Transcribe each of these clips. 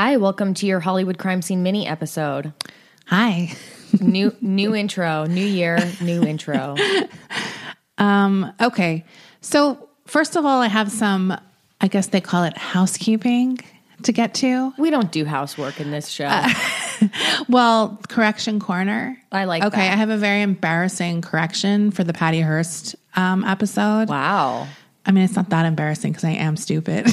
Hi, welcome to your Hollywood crime scene mini episode. Hi. New new intro, new year, new intro. Um, okay. So, first of all, I have some, I guess they call it housekeeping to get to. We don't do housework in this show. Well, correction corner. I like Okay. that. I have a very embarrassing correction for the Patty Hearst um, episode. wow. I mean, it's not that embarrassing because I am stupid.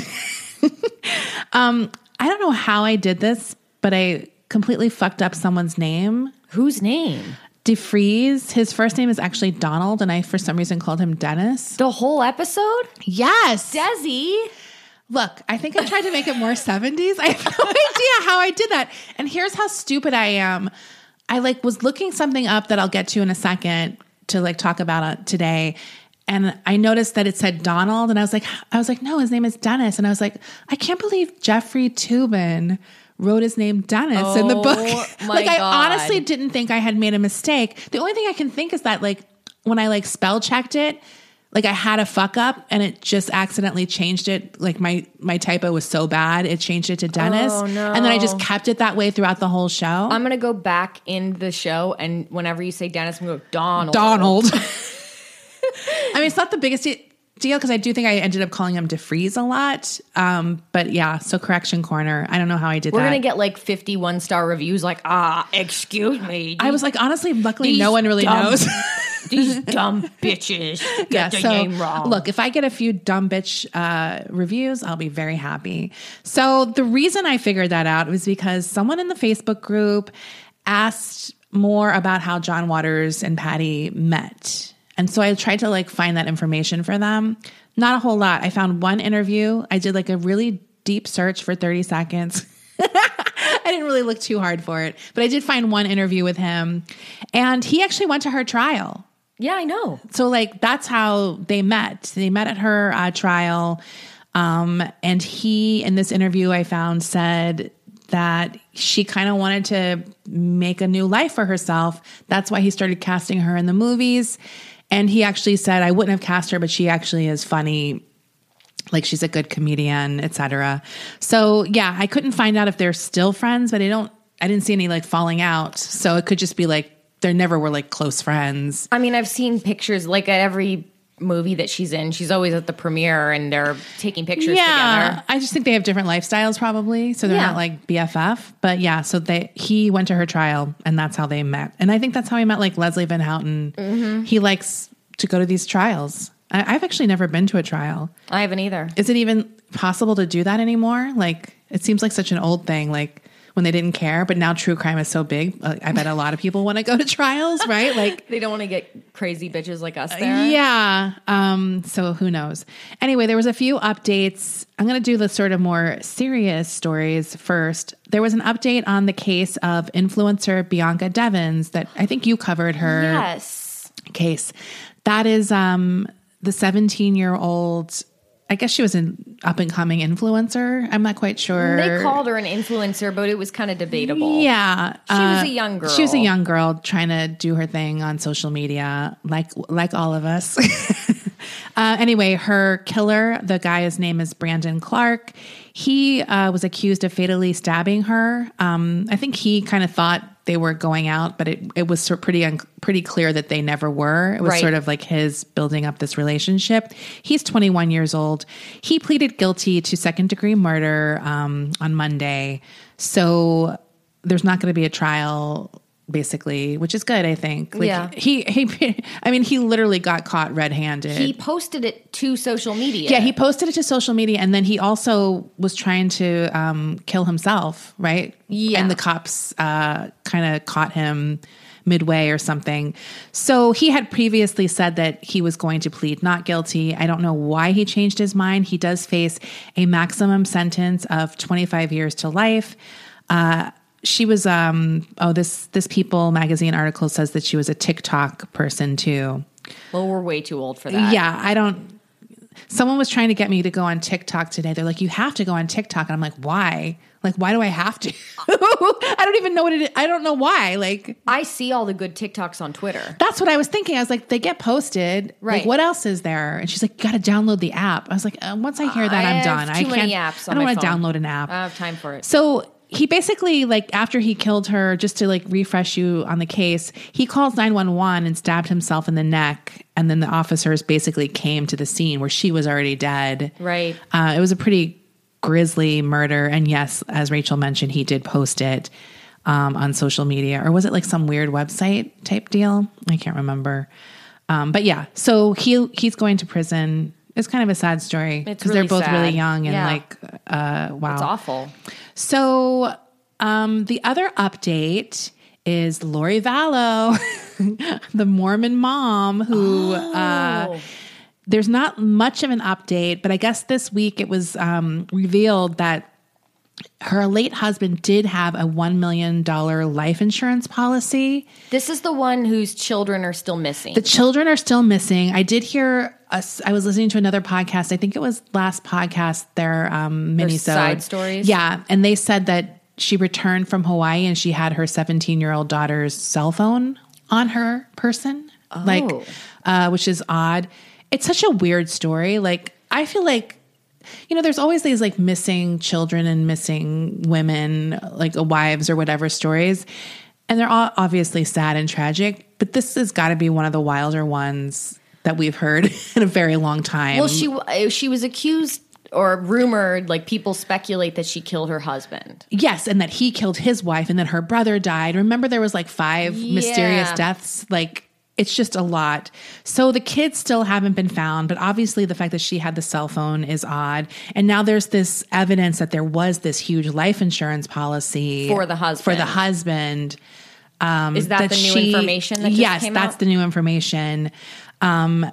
um, I don't know how I did this, but I completely fucked up someone's name. Whose name? DeFreeze. His first name is actually Donald, and I, for some reason, called him Dennis. The whole episode? Yes. Desi. Look, I think I tried to make it more 70s. I have no idea how I did that. And here's how stupid I am. I like was looking something up that I'll get to in a second to like talk about uh, today. And I noticed that it said Donald and I was like I was like no, his name is Dennis and I was like I can't believe Jeffrey Toobin wrote his name Dennis in the Oh, book. like I honestly didn't think I had made a mistake. The only thing I can think is that like when I like spell checked it, like I had a fuck up and it just accidentally changed it. Like my my typo was so bad, it changed it to Dennis. Oh, no. And then I just kept it that way throughout the whole show. I'm gonna go back in the show and whenever you say Dennis, I'm gonna go Donald. Donald. I mean, it's not the biggest deal because I do think I ended up calling him DeFreeze a lot. Um, but yeah, so correction corner. I don't know how I did that. We're that. gonna get like 51 star reviews like, ah, excuse me. I was like, honestly, luckily, no one really dumb- knows. These dumb bitches get yeah, the so name wrong. look, if I get a few dumb bitch uh, reviews, I'll be very happy. So the reason I figured that out was because someone in the Facebook group asked more about how John Waters and Patty met. And so I tried to like find that information for them. Not a whole lot. I found one interview. I did like a really deep search for 30 seconds. I didn't really look too hard for it, but I did find one interview with him. And he actually went to her trial. yeah, I know. So like that's how they met. They met at her uh, trial, um, and he in this interview I found said that she kind of wanted to make a new life for herself. That's why he started casting her in the movies. And he actually said, "I wouldn't have cast her, but she actually is funny." Like she's a good comedian, etc. So yeah, I couldn't find out if they're still friends, but I don't. I didn't see any like falling out. So it could just be like they never were like close friends. I mean, I've seen pictures like at every movie that she's in. She's always at the premiere and they're taking pictures yeah, together. I just think they have different lifestyles, probably. So they're Yeah. not like BFF. But yeah, so they he went to her trial, and that's how they met. And I think that's how he met like Leslie Van Houten. Mm-hmm. He likes to go to these trials. I, I've actually never been to a trial. I haven't either. Is it even possible to do that anymore? Like, it seems like such an old thing. Like when they didn't care, but now true crime is so big. uh, I bet a lot of people want to go to trials, right? Like. They don't want to get crazy bitches like us there. Yeah. Um, so who knows? Anyway, there was a few updates. I'm going to do the sort of more serious stories first. There was an update on the case of influencer Bianca Devins that I think you covered her Yes. case. That is um, the 17 year old. I guess she was an up and coming influencer. I'm not quite sure. They called her an influencer, but it was kind of debatable. Yeah, uh, She was a young girl. She was a young girl trying to do her thing on social media, like like all of us. uh, anyway, her killer, the guy, his name is Brandon Clark. He uh, was accused of fatally stabbing her. Um, I think he kind of thought they were going out, but it, it was pretty un- pretty clear that they never were. It was Right. sort of like his building up this relationship. He's 21 years old. He pleaded guilty to second degree murder um, on Monday. So there's not going to be a trial basically, which is good, I think. Like Yeah. he he I mean he literally got caught red-handed. He posted it to social media. yeah, he posted it to social media and then he also was trying to um, kill himself, right? Yeah. And the cops uh, kind of caught him midway or something. So he had previously said that he was going to plead not guilty. I don't know why he changed his mind. He does face a maximum sentence of 25 years to life. Uh, she was um oh this this people magazine article says that she was a TikTok person too. Well, we're way too old for that. Yeah, I don't. Someone was trying to get me to go on TikTok today. They're like, "You have to go on TikTok," and I'm like, "Why? Like, why do I have to? I don't even know what it is. I don't know why. Like, I see all the good TikToks on Twitter. that's what I was thinking. I was like, they get posted. Right. Like, what else is there? And she's like, you got to download the app. I was like, uh, once I hear that, I I'm done. I can't. apps I don't want to download an app. I don't have time for it. So he basically like after he killed her just to like refresh you on the case he calls 911 and stabbed himself in the neck and then the officers basically came to the scene where she was already dead. Right. uh, it was a pretty grisly murder and yes as rachel mentioned he did post it um, on social media or was it like some weird website type deal? I can't remember. Um, but yeah so he he's going to prison it's kind of a sad story because really they're both really young and Yeah. like uh wow It's awful. so um, the other update is Lori Vallow, the Mormon mom who uh, Oh. there's not much of an update, but I guess this week it was um, revealed that her late husband did have a $1 million life insurance policy. This is the one whose children are still missing. The children are still missing. I did hear us. I was listening to another podcast. I think it was last podcast. Their um, mini side stories? Yeah, and they said that she returned from Hawaii and she had her 17 year old daughter's cell phone on her person, like, Oh. uh, which is odd. It's such a weird story. Like, I feel like. You know, there's always these like missing children and missing women, like wives or whatever stories. And they're all obviously sad and tragic, but this has got to be one of the wilder ones that we've heard in a very long time. well, she uh, she was accused or rumored, like people speculate that she killed her husband. yes, and that he killed his wife and then her brother died. Remember there was like five mysterious deaths? Like it's just a lot. So the kids still haven't been found, but obviously the fact that she had the cell phone is odd. And now there's this evidence that there was this huge life insurance policy For the husband. For the husband. Um, Is that, the new she- information that yes, that's out? the new information. Um,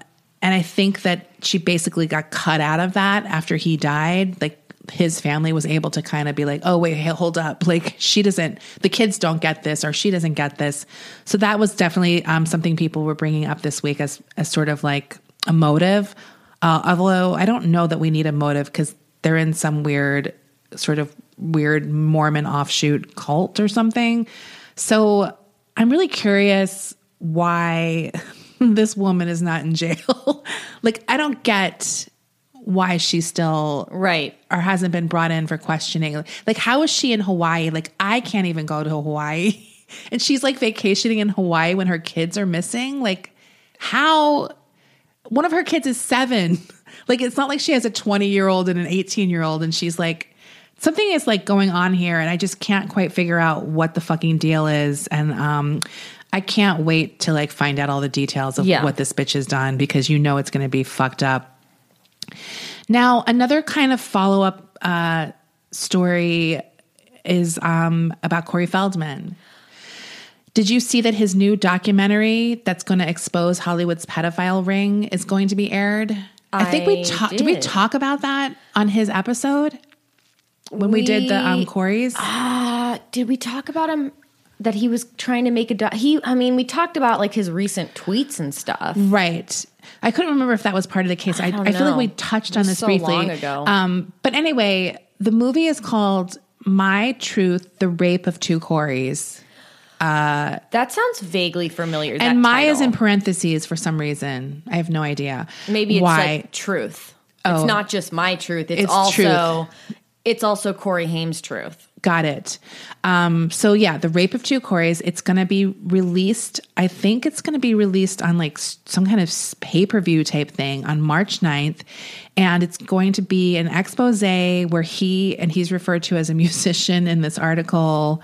and I think that she basically got cut out of that after he died. Like his family was able to kind of be like, oh, wait, hold up. Like she doesn't, the kids don't get this or she doesn't get this. So that was definitely um, something people were bringing up this week as, as sort of like a motive. Uh, although I don't know that we need a motive because they're in some weird, sort of weird Mormon offshoot cult or something. So I'm really curious why this woman is not in jail. like, I don't get why she's still right. or hasn't been brought in for questioning. Like, how is she in Hawaii? Like, I can't even go to Hawaii. And she's like vacationing in Hawaii when her kids are missing. Like, how? One of her kids is seven. Like, it's not like she has a 20 year old and an 18 year old, and she's like, something is like going on here, and I just can't quite figure out what the fucking deal is. And, um, I can't wait to like find out all the details of Yeah. what this bitch has done because you know it's going to be fucked up. Now, another kind of follow up uh, story is um, about Corey Feldman. Did you see that his new documentary that's going to expose Hollywood's pedophile ring is going to be aired? I, think we talked. Did we talk about that on his episode when we, did the um, Corey's? Uh, did we talk about him that he was trying to make a doc? He, I mean, we talked about like his recent tweets and stuff. Right. I couldn't remember if that was part of the case. I, I, don't feel like we touched on this so briefly. long ago. Um, but anyway, the movie is called My Truth: The Rape of Two Corys. That sounds vaguely familiar. and my is in parentheses for some reason. I have no idea. maybe it's why. like truth. Oh. It's not just my truth. It's, It's also it's also Corey Haim's truth. Got it. Um, so yeah, the rape of two Corys. It's going to be released. I think it's going to be released on like some kind of pay per view type thing on March 9th. and it's going to be an expose where he and he's referred to as a musician in this article.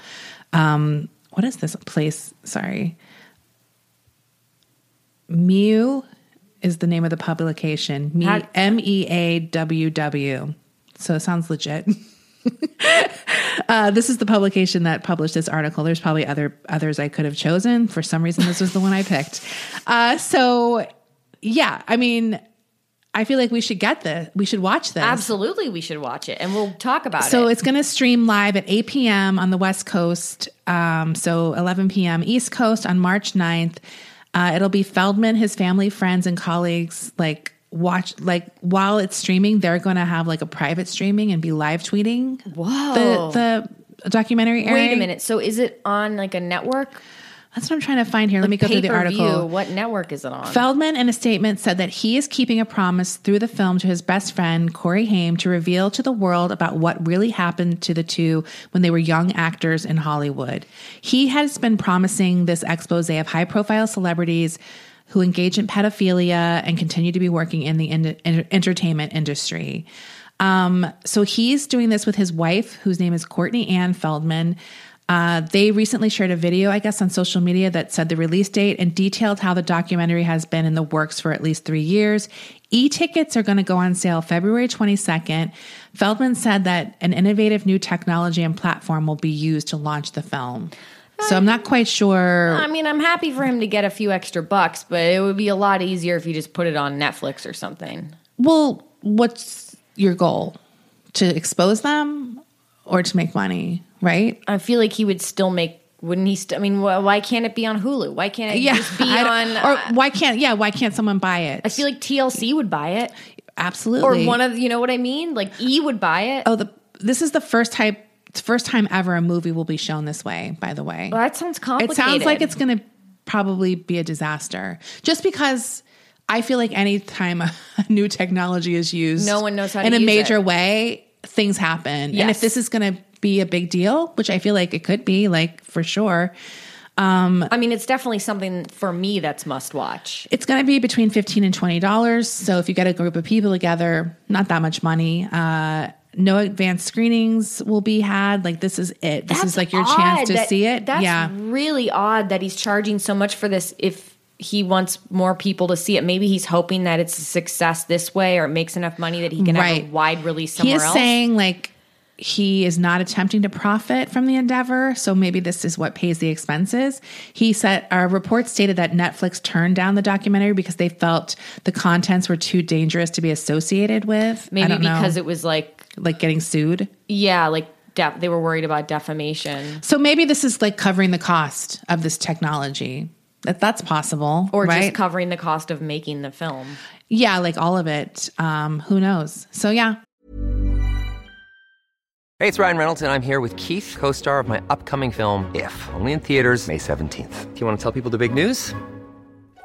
Um, what is this place? Sorry, Mew is the name of the publication. M E A W W. So it sounds legit. Uh, this is the publication that published this article. There's probably other others I could have chosen. For some reason, this was the one I picked. Uh, so, yeah, I mean, I feel like we should get this. We should watch this. Absolutely, we should watch it, and we'll talk about So it. So it's going to stream live at 8 p.m. on the West Coast. Um, so 11 p.m. East Coast on March 9th. Uh, it'll be Feldman, his family, friends, and colleagues. Like watch, like while it's streaming, they're going to have like a private streaming and be live tweeting. Whoa. The the documentary. Wait airing. a minute. So is it on like a network? That's what I'm trying to find here. Let me go through the article. What network is it on? Feldman, in a statement, said that he is keeping a promise through the film to his best friend, Corey Haim, to reveal to the world about what really happened to the two when they were young actors in Hollywood. He has been promising this expose of high profile celebrities who engage in pedophilia and continue to be working in the in- enter- entertainment industry. Um, so he's doing this with his wife, whose name is Courtney Ann Feldman. Uh, they recently shared a video, I guess, on social media that said the release date and detailed how the documentary has been in the works for at least three years. E tickets are going to go on sale February 22nd. Feldman said that an innovative new technology and platform will be used to launch the film. So I'm not quite sure. I mean, I'm happy for him to get a few extra bucks, but it would be a lot easier if you just put it on Netflix or something. Well, what's your goal? To expose them or to make money, right? I feel like he would still make. Wouldn't he? St- I mean, wh- why can't it be on Hulu? Why can't it just be on? or uh, why can't yeah, why can't someone buy it? I feel like TLC would buy it, Absolutely. or one of you know what I mean. Like E would buy it. Oh, the this is the first time first time ever a movie will be shown this way, by the way. Well, that sounds complicated. It sounds like it's going to probably be a disaster. Just because I feel like anytime a new technology is used, No one knows how to in a major it. way, things happen. And if this is going to be a big deal, which I feel like it could be, like for sure, I mean, it's definitely something for me that's must watch. it's going to be between fifteen and twenty dollars. So if you get a group of people together, not that much money. Uh, no advanced screenings will be had. Like this is it. This is like your chance to that- see it. That's yeah. really odd that he's charging so much for this. If he wants more people to see it, maybe he's hoping that it's a success this way, or it makes enough money that he can have a wide release he somewhere is else. saying like he is not attempting to profit from the endeavor so maybe this is what pays the expenses he said our report stated that netflix turned down the documentary because they felt the contents were too dangerous to be associated with maybe don't know, because it was like, like getting sued? Yeah, like def- they were worried about defamation, so maybe this is like covering the cost of this technology. That that's possible or right? just covering the cost of making the film. yeah like all of it. Um who knows? So yeah. Hey, it's Ryan Reynolds, and I'm here with Keith, co star of my upcoming film, If, only in theaters, May 17th. Do you want to tell people the big news?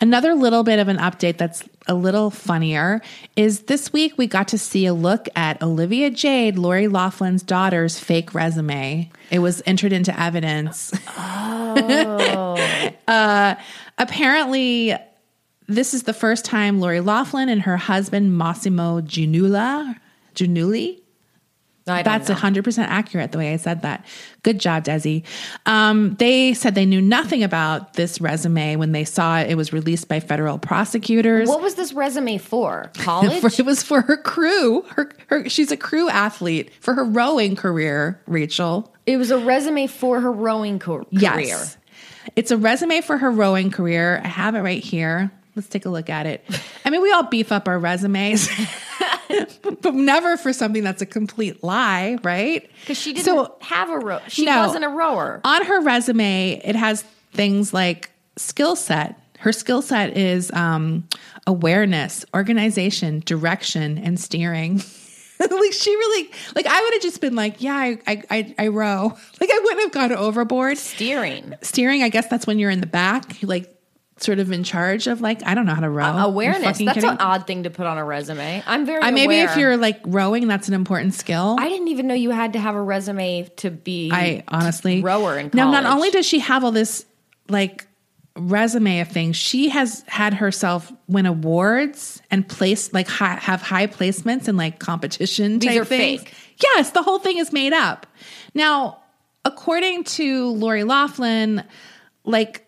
Another little bit of an update that's a little funnier is this week we got to see a look at Olivia Jade, Lori Loughlin's daughter's fake resume. It was entered into evidence. uh, apparently, this is the first time Lori Loughlin and her husband Massimo Giannula, Giannulli, That's know. 100% accurate the way I said that. Good job, Desi. Um, they said they knew nothing about this resume when they saw it. It was released by federal prosecutors. What was this resume for? College? For- it was for her crew. Her, her, she's a crew athlete for her rowing career, Rachel. it was a resume for her rowing co- career. Yes. It's a resume for her rowing career. I have it right here. Let's take a look at it. I mean, we all beef up our resumes, but never for something that's a complete lie, right? Because she didn't So- have a row. She No. wasn't a rower. On her resume, it has things like skill set. Her skill set is um, awareness, organization, direction, and steering. like she really, like I would have just been like, yeah, I, I, I, I row. Like I wouldn't have gone overboard. Steering. Steering, I guess that's when you're in the back, like sort of in charge of like I don't know how to row. You Awareness. That's kidding? an odd thing to put on a resume. I'm very Uh, maybe if you're like rowing, that's an important skill. I didn't even know you had to have a resume to be I honestly rower in Now, not only does she have all this like resume of things, she has had herself win awards and place like hi, have high placements in like competition. These type are things. fake. Yes, the whole thing is made up. Now, according to Lori Loughlin, like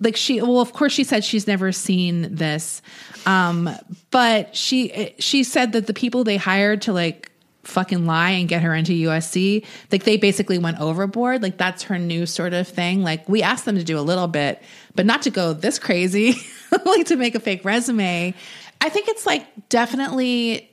like she well of course she said she's never seen this um but she she said that the people they hired to like fucking lie and get her into USC. Like they basically went overboard. Like that's her new sort of thing. Like we asked them to do a little bit, but not to go this crazy, like to make a fake resume. I think it's like definitely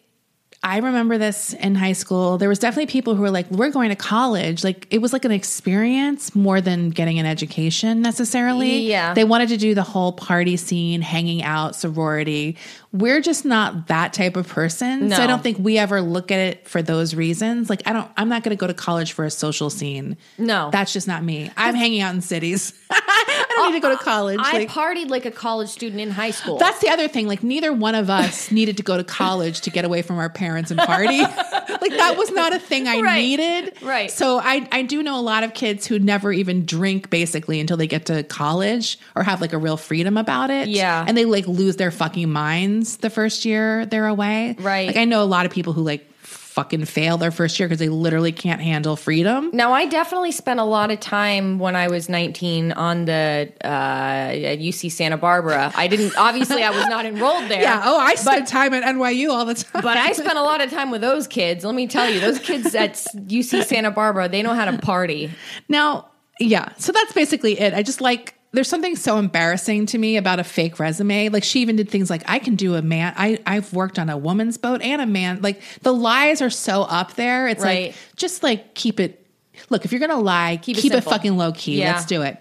I remember this in high school. There was definitely people who were like, "We're going to college." Like it was like an experience more than getting an education necessarily. Yeah. they wanted to do the whole party scene, hanging out, sorority. We're just not that type of person, so I don't think we ever look at it for those reasons. Like I don't, I'm not going to go to college for a social scene. No. that's just not me. I'm hanging out in cities. I don't need to go to college. I Like- partied like a college student in high school. that's the other thing. Like neither one of us needed to go to college to get away from our parents and party. like that was not a thing I Right. needed. Right. So I I do know a lot of kids who never even drink basically until they get to college or have like a real freedom about it. Yeah. And they like lose their fucking minds the first year they're away. Right. Like I know a lot of people who like fucking fail their first year because they literally can't handle freedom. Now, I definitely spent a lot of time when I was 19 on the uh, at UC Santa Barbara. I didn't, obviously, I was not enrolled there. Yeah. Oh, I spent time at NYU all the time. But I spent a lot of time with those kids. Let me tell you, those kids at UC Santa Barbara, they know how to party. Now, yeah. So that's basically it. I just like there's something so embarrassing to me about a fake resume. Like she even did things like I can do a man I I've worked on a woman's boat and a man. Like the lies are so up there. It's Right. like just like keep it Look, if you're going to lie, keep, it it, fucking low key. Yeah. Let's do it.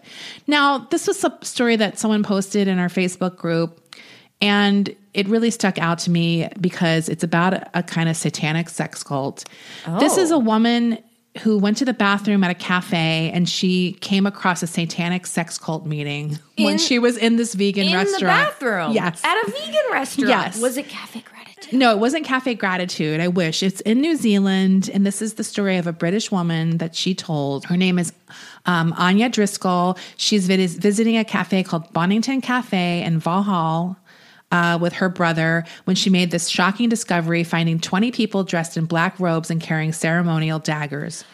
Now, this was a story that someone posted in our Facebook group and it really stuck out to me because it's about a, a kind of satanic sex cult. This is a oh. woman who went to the bathroom at a cafe and she came across a satanic sex cult meeting when she was in this vegan In restaurant. In the bathroom. Yes. At a vegan restaurant. Yes. Was it Cafe Gratitude? No, it wasn't Cafe Gratitude. I wish. It's in New Zealand. And this is the story of a British woman that she told. Her name is um, Anya Driscoll. She's vis- visiting a cafe called Bonnington Cafe in Vauxhall. Uh, with her brother, when she made this shocking discovery, finding 20 people dressed in black robes and carrying ceremonial daggers.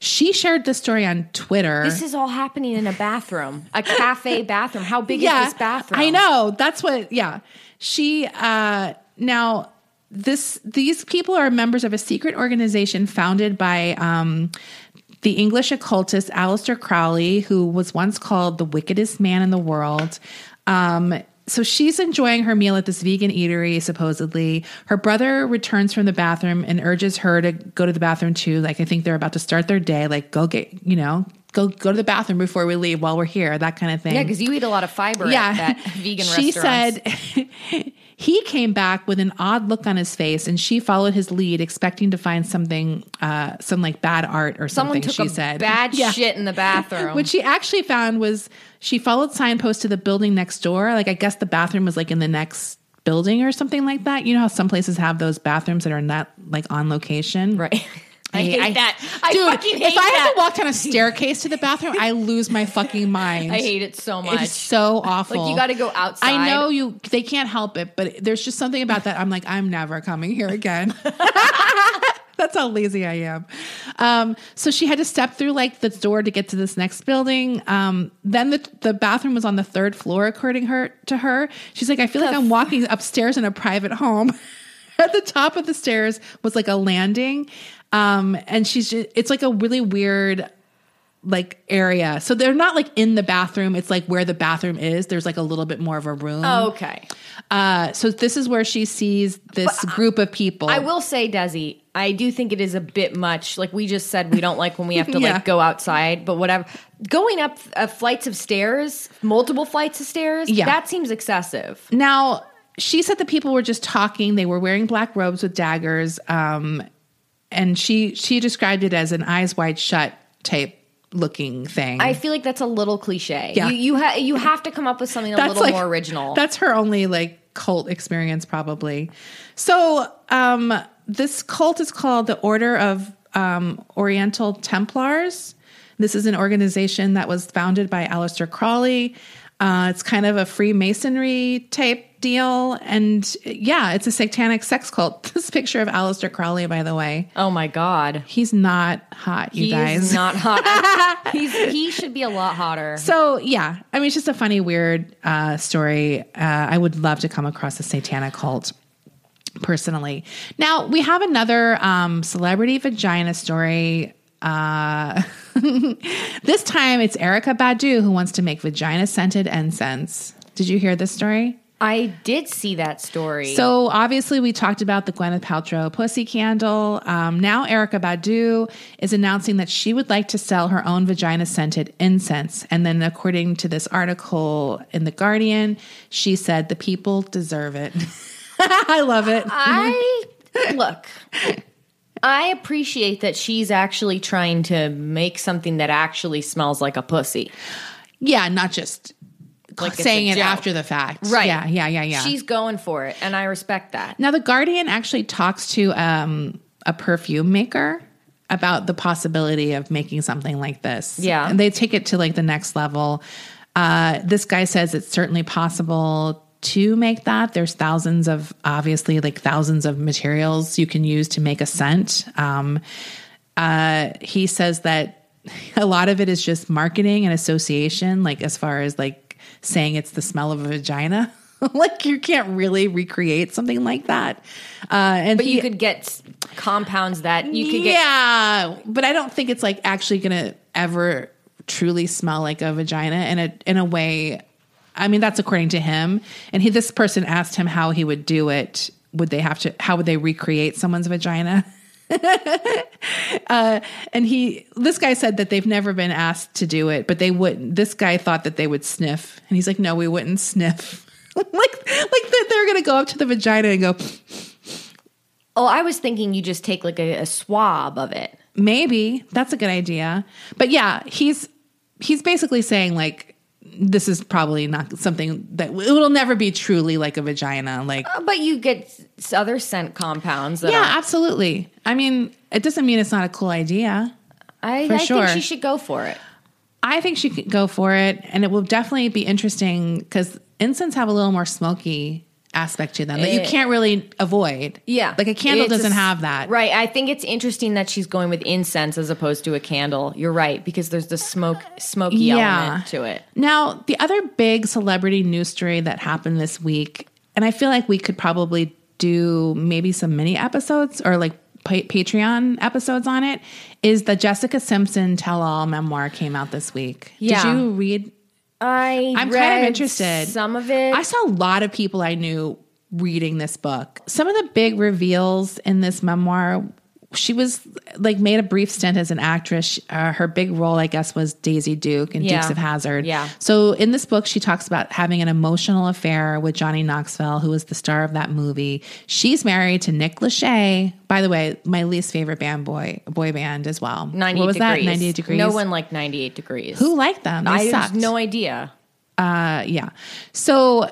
She shared this story on Twitter. This is all happening in a bathroom, a cafe bathroom. How big is this bathroom? I know. That's what yeah. She uh now this these people are members of a secret organization founded by um the English occultist Aleister Crowley, who was once called the wickedest man in the world. Um so she's enjoying her meal at this vegan eatery, supposedly. Her brother returns from the bathroom and urges her to go to the bathroom too. Like I think they're about to start their day. Like go get, you know, go go to the bathroom before we leave while we're here, that kind of thing Yeah, because you eat a lot of fiber at that vegan she restaurant. said he came back with an odd look on his face and she followed his lead expecting to find something uh some like bad art or someone something took she a said bad Yeah. shit in the bathroom. what she actually found was she followed signposts to the building next door like i guess the bathroom was like in the next building or something like that you know how some places have those bathrooms that are not like on location right. I hate that. I dude, fucking hate if I have to walk down a staircase to the bathroom, I lose my fucking mind. I hate it so much. It's so awful. Like, you gotta go outside. I know you. They can't help it, but there's just something about that. I'm like, I'm never coming here again. That's how lazy I am. Um, so she had to step through like the door to get to this next building. Um, then the the bathroom was on the third floor, according her to her. She's like, I feel like I'm walking upstairs in a private home. At the top of the stairs was like a landing, um, and she's just, it's like a really weird like area. So they're not like in the bathroom. It's like where the bathroom is. There's like a little bit more of a room. Oh, okay. Uh, so this is where she sees this group of people. I will say, Desi, I do think it is a bit much. Like we just said, we don't like when we have to Yeah. like go outside, but whatever. Going up uh, flights of stairs, multiple flights of stairs, Yeah. that seems excessive. Now, she said the people were just talking. They were wearing black robes with daggers. Um, and she she described it as an eyes wide shut type looking thing. I feel like that's a little cliche. Yeah. You you, ha- you have to come up with something a little like- more original. That's her only like cult experience, probably. So, um, this cult is called the Order of um, Oriental Templars. This is an organization that was founded by Aleister Crowley. Uh, it's kind of a Freemasonry type deal, and yeah, it's a satanic sex cult. This picture of Aleister Crowley, by the way, oh my god, he's not hot, you he's guys. not hot. he's he should be a lot hotter. So yeah, I mean, it's just a funny, weird uh, story. Uh, I would love to come across a satanic cult. personally. Now we have another um, celebrity vagina story. Uh, this time it's Erykah Badu who wants to make vagina scented incense. Did you hear this story? I did see that story. So obviously, we talked about the Gwyneth Paltrow pussy candle. Um, now, Erykah Badu is announcing that she would like to sell her own vagina scented incense. And then, according to this article in the Guardian, she said the people deserve it. I love it. I look. I appreciate that she's actually trying to make something that actually smells like a pussy. Yeah, not just Like saying it after the fact. Right. Yeah, yeah, yeah, yeah. She's going for it, and I respect that. Now, the Guardian actually talks to um, a perfume maker about the possibility of making something like this. Yeah. And they take it to like the next level. Uh, this guy says it's certainly possible to make that. There's thousands of, obviously, like thousands of materials you can use to make a scent. Um, uh, he says that a lot of it is just marketing and association, like as far as like saying it's the smell of a vagina. like you can't really recreate something like that. Uh, and But he- you could get compounds that you could get. yeah, but I don't think it's like actually gonna ever truly smell like a vagina in a in a way. I mean, that's according to him. And he, this person asked him how he would do it. Would they have to? How would they recreate someone's vagina? uh, and he, this guy said that they've never been asked to do it, but they wouldn't. This guy thought that they would sniff, and he's like, "No, we wouldn't sniff." like, like that they're gonna go up to the vagina and go, Oh, I was thinking you just take like a, a swab of it. Maybe that's a good idea. But yeah, he's he's basically saying like this is probably not something that it will never be truly like a vagina. Like Uh, But you get other scent compounds. That yeah, are, absolutely. I mean, it doesn't mean it's not a cool idea. I, I sure. think she should go for it. I think she could go for it, and it will definitely be interesting because incense have a little more smoky aspect to them that you can't really avoid. Yeah, like a candle It's doesn't s- have that. Right. I think it's interesting that she's going with incense as opposed to a candle. You're right because there's the smoke, smoky Yeah. element to it. Now, the other big celebrity news story that happened this week, and I feel like we could probably do maybe some mini episodes or like Patreon episodes on it, is the Jessica Simpson tell all memoir came out this week. Yeah. Did you read? I I'm kind of interested. Some of it. I saw a lot of people I knew reading this book. Some of the big reveals in this memoir. She was like made a brief stint as an actress. Uh, her big role, I guess, was Daisy Duke in Yeah. Dukes of Hazzard. Yeah. So in this book, she talks about having an emotional affair with Johnny Knoxville, who was the star of that movie. She's married to Nick Lachey. By the way, my least favorite band boy boy band as well. 98 what was degrees. that? 98 degrees. No one liked 98 degrees. who liked them. They I have no idea. uh, yeah. So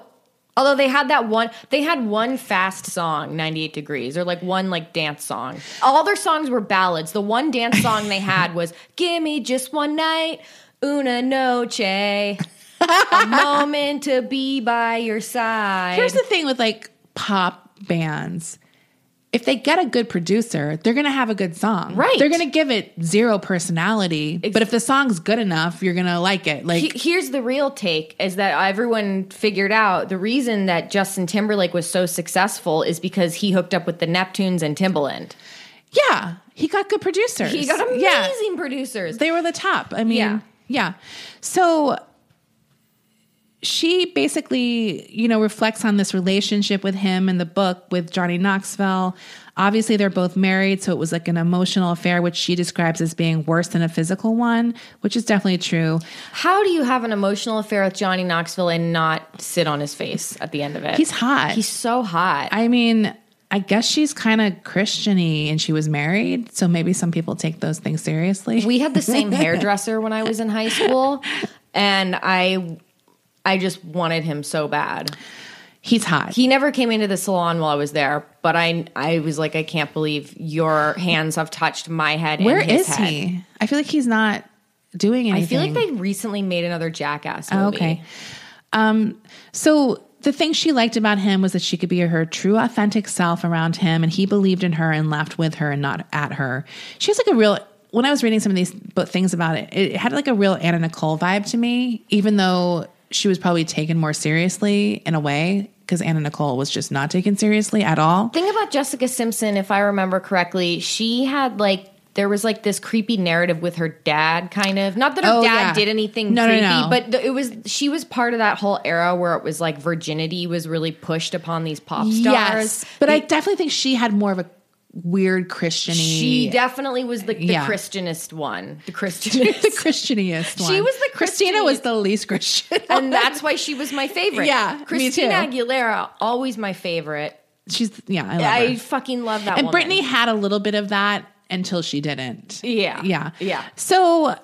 Although they had that one, they had one fast song, 98 Degrees, or like one like dance song. All their songs were ballads. The one dance song they had was Give Me Just One Night, Una Noche, a moment to be by your side. Here's the thing with like pop bands. If they get a good producer, they're going to have a good song. Right. They're going to give it zero personality. but if the song's good enough, you're going to like it. Like He- Here's the real take is that everyone figured out the reason that Justin Timberlake was so successful is because he hooked up with the Neptunes and Timbaland. yeah, he got good producers. He got amazing Yeah. producers. They were the top. I mean, Yeah. yeah. So she basically, you know, reflects on this relationship with him in the book with Johnny Knoxville. Obviously, they're both married, so it was like an emotional affair, which she describes as being worse than a physical one, which is definitely true. How do you have an emotional affair with Johnny Knoxville and not sit on his face at the end of it? He's hot. He's so hot. I mean, I guess she's kind of Christiany and she was married, so maybe some people take those things seriously. we had the same hairdresser when I was in high school, and I, I just wanted him so bad. He's hot. He never came into the salon while I was there, but I, I was like, I can't believe your hands have touched my head. Where and his is head. he? I feel like he's not doing anything. I feel like they recently made another Jackass movie. Oh, okay. Um, so the thing she liked about him was that she could be her true, authentic self around him, and he believed in her and laughed with her and not at her. She has like a real. When I was reading some of these things about it, it had like a real Anna Nicole vibe to me, even though she was probably taken more seriously in a way. because Anna Nicole was just not taken seriously at all. Thing about Jessica Simpson, if I remember correctly, she had like there was like this creepy narrative with her dad, kind of. Not that her Oh, dad yeah. did anything No, no, creepy, no. but th- it was she was part of that whole era where it was like virginity was really pushed upon these pop stars. Yes, but I definitely think she had more of a weird Christiany. she definitely was the, the Yeah. Christianist one, the Christianist. the Christianiest one. She was the Christina was the least Christian, and that's why she was my favorite. Yeah, Christina. Aguilera, always my favorite. she's yeah. I love I fucking love that. and woman. Britney had a little bit of that until she didn't. Yeah. yeah, Yeah. So.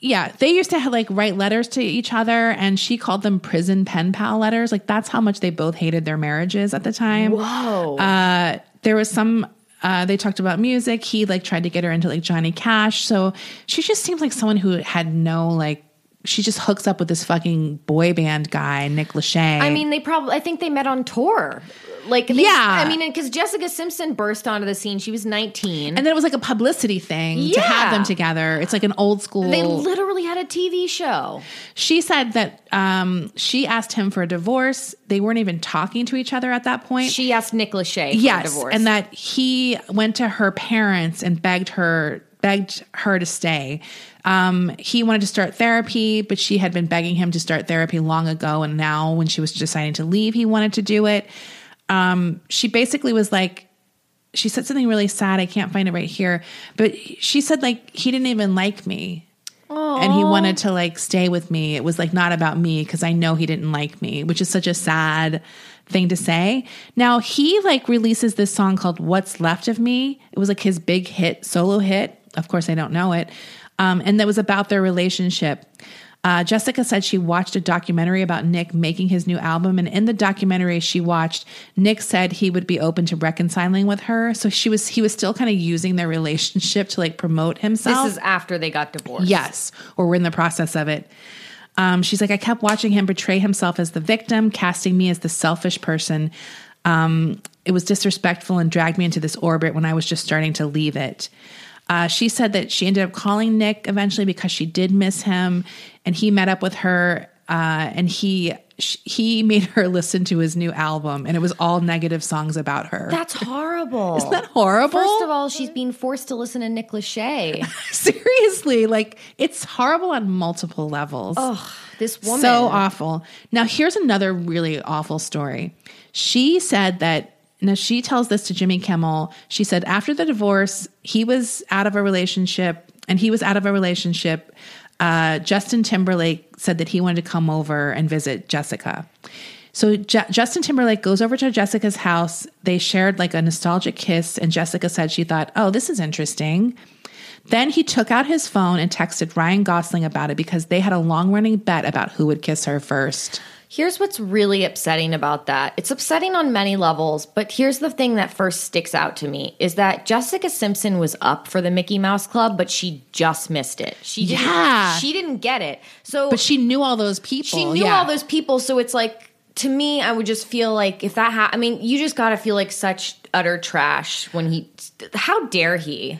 Yeah, they used to have, like write letters to each other, and she called them prison pen pal letters. Like that's how much they both hated their marriages at the time. Whoa. Uh, there was some. Uh, they talked about music. He like tried to get her into like Johnny Cash. So she just seems like someone who had no like. She just hooks up with this fucking boy band guy, Nick Lachey. I mean, they probably. I think they met on tour. Like, they, Yeah. I mean, because Jessica Simpson burst onto the scene. She was nineteen, and then it was like a publicity thing to have them together. It's like an old school. they literally had a TV show. she said that um, she asked him for a divorce. They weren't even talking to each other at that point. She asked Nick Lachey for a yes, divorce, and that he went to her parents and begged her begged her to stay. Um, he wanted to start therapy, but she had been begging him to start therapy long ago, and now when she was deciding to leave, he wanted to do it. Um, she basically was like, she said something really sad. I can't find it right here, but she said like he didn't even like me. And he wanted to like stay with me. It was like not about me because I know he didn't like me, which is such a sad thing to say. Now he like releases this song called What's Left of Me. It was like his big hit, solo hit. Of course, I don't know it. Um, and that was about their relationship. Uh, Jessica said she watched a documentary about Nick making his new album, and in the documentary she watched, Nick said he would be open to reconciling with her. So she was he was still kind of using their relationship to like promote himself. this is after they got divorced. Yes, or we're in the process of it. Um, she's like, I kept watching him portray himself as the victim, casting me as the selfish person. Um, it was disrespectful and dragged me into this orbit when I was just starting to leave it. Uh, she said that she ended up calling Nick eventually because she did miss him, and he met up with her, uh, and he he made her listen to his new album, and it was all negative songs about her. That's horrible. Isn't that horrible? First of all, she's being forced to listen to Nick Lachey. Seriously, like it's horrible on multiple levels. Oh, this woman. So awful. Now, here's another really awful story. She said that, now she tells this to Jimmy Kimmel. She said after the divorce, he was out of a relationship and he was out of a relationship. Uh, Justin Timberlake said that he wanted to come over and visit Jessica. So Ju- Justin Timberlake goes over to Jessica's house. They shared like a nostalgic kiss, and Jessica said she thought, oh, this is interesting. Then he took out his phone and texted Ryan Gosling about it because they had a long running bet about who would kiss her first. Here's what's really upsetting about that. It's upsetting on many levels, but here's the thing that first sticks out to me is that Jessica Simpson was up for the Mickey Mouse Club, but she just missed it. She didn't, Yeah. she didn't get it. So But she knew all those people. she knew yeah. all those people, so it's like to me, I would just feel like if that ha- I mean, you just got to feel like such utter trash when he. How dare he?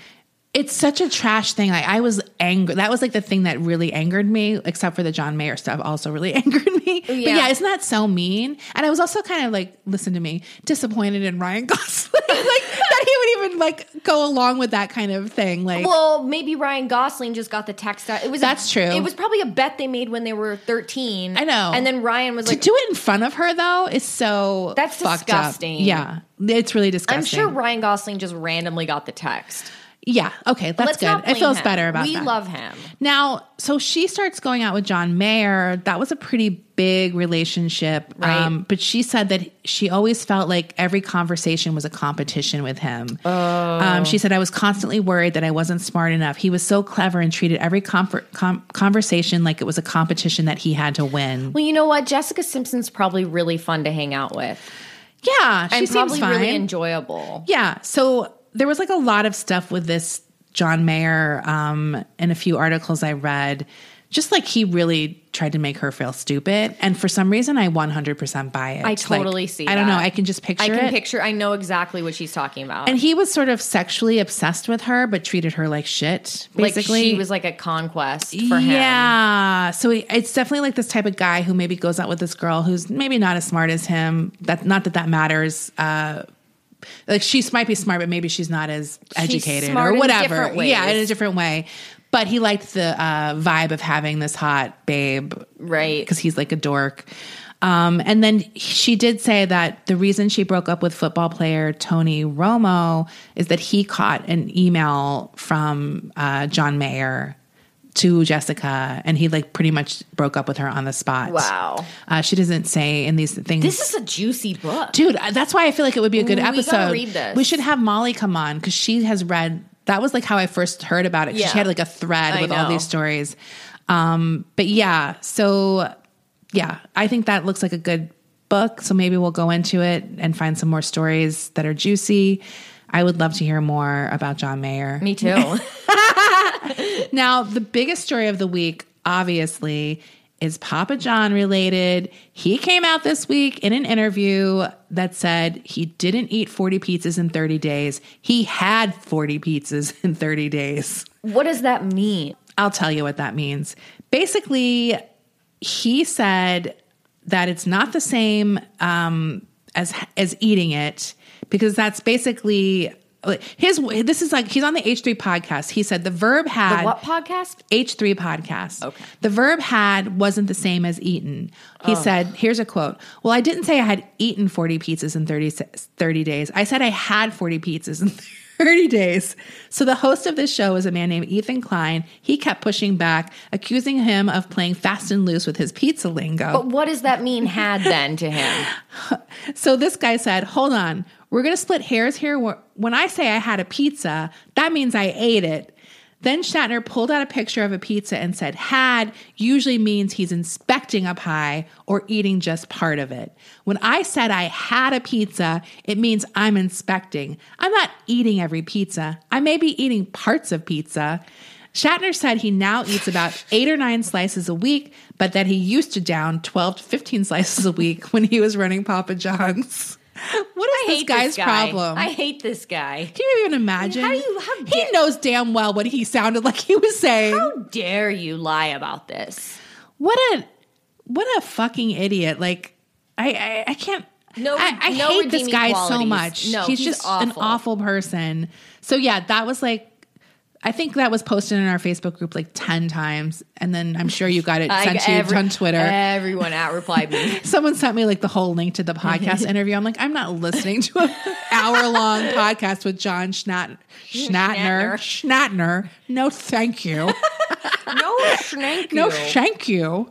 It's such a trash thing. Like I was angry. That was like the thing that really angered me, except for the John Mayer stuff also really angered me. But Yeah. yeah, isn't that so mean? And I was also kind of like, listen to me, disappointed in Ryan Gosling. like that he would even like go along with that kind of thing. Like Well, maybe Ryan Gosling just got the text out. It was That's true. It was probably a bet they made when they were thirteen. I know. And then Ryan was to like, To do it in front of her though is so That's fucked up. disgusting. Yeah. It's really disgusting. I'm sure Ryan Gosling just randomly got the text. Yeah. Okay. That's Let's good. It feels him. better about we that. We love him. Now, so she starts going out with John Mayer. That was a pretty big relationship. Right. but she said that she always felt like every conversation was a competition with him. Oh. Um, she said, I was constantly worried that I wasn't smart enough. He was so clever and treated every comfort, com- conversation like it was a competition that he had to win. Well, you know what? Jessica Simpson's probably really fun to hang out with, Yeah. She and seems probably fine. really enjoyable. Yeah. So there was like a lot of stuff with this John Mayer um, in a few articles I read. just like he really tried to make her feel stupid. And for some reason, I 100% buy it. I Like, totally see I don't know. I can just picture I can it. picture. I know exactly what she's talking about. and he was sort of sexually obsessed with her, but treated her like shit. Basically, like she was like a conquest for him. Yeah. So he, it's definitely like this type of guy who maybe goes out with this girl who's maybe not as smart as him. That not that that matters. Uh, like she might be smart, but maybe she's not as educated or in whatever. ways. Yeah, in a different way. But he liked the uh, vibe of having this hot babe Right. because he's like a dork. Um, and then she did say that the reason she broke up with football player Tony Romo is that he caught an email from uh, John Mayer to Jessica, and he like pretty much broke up with her on the spot. Wow. Uh, she doesn't say in these things. This is a juicy book. Dude, uh, that's why I feel like it would be a good We episode. read this. We should have Molly come on because she has read. That was like how I first heard about it. Yeah. She had like a thread I with all these stories. Um, but yeah, so yeah, I think that looks like a good book. So maybe we'll go into it and find some more stories that are juicy. I would love to hear more about John Mayer. Me too. Now, the biggest story of the week, obviously, is Papa John related. He came out this week in an interview that said he didn't eat 40 pizzas in 30 days. He had 40 pizzas in 30 days. what does that mean? I'll tell you what that means. Basically, he said that it's not the same um, as as eating it because that's basically his. This is like he's on the H three podcast. He said the verb had The what podcast? H3 podcast. Okay. The verb had wasn't the same as eaten. He oh. said, here's a quote. Well, I didn't say I had eaten 40 pizzas in 30, 30 days. I said I had 40 pizzas in 30 days. So the host of this show is a man named Ethan Klein. He kept pushing back, accusing him of playing fast and loose with his pizza lingo. But what does that mean had then to him? So this guy said, Hold on, we're going to split hairs here. When I say I had a pizza, that means I ate it. Then Schnatter pulled out a picture of a pizza and said, Had usually means he's inspecting a pie or eating just part of it. When I said I had a pizza, it means I'm inspecting. I'm not eating every pizza. I may be eating parts of pizza. Schnatter said he now eats about eight or nine slices a week, but that he used to down 12 to 15 slices a week when he was running Papa John's. What is this guy's guy. problem? I hate this guy. Can you even imagine? How do you- how he knows damn well what he sounded like he was saying. How dare you lie about this? What a what a fucking idiot! Like I I, I can't. No- I, I no hate this guy so much. No, he's, he's just an awful. awful person. So yeah, that was like. I think that was posted in our Facebook group like 10 times. And then I'm sure you got it sent to you every- on Twitter. Everyone out replied me. Someone sent me like the whole link to the podcast interview. I'm like, I'm not listening to an hour long podcast with John Schnat- Schnatner. Schnatner. No, thank you. no, thank you. No, thank you.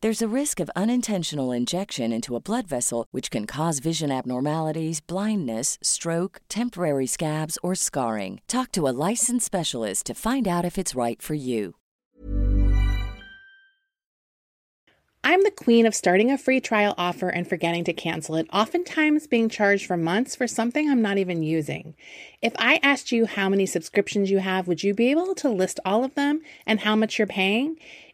There's a risk of unintentional injection into a blood vessel, which can cause vision abnormalities, blindness, stroke, temporary scabs, or scarring. Talk to a licensed specialist to find out if it's right for you. I'm the queen of starting a free trial offer and forgetting to cancel it, oftentimes being charged for months for something I'm not even using. If I asked you how many subscriptions you have, would you be able to list all of them and how much you're paying?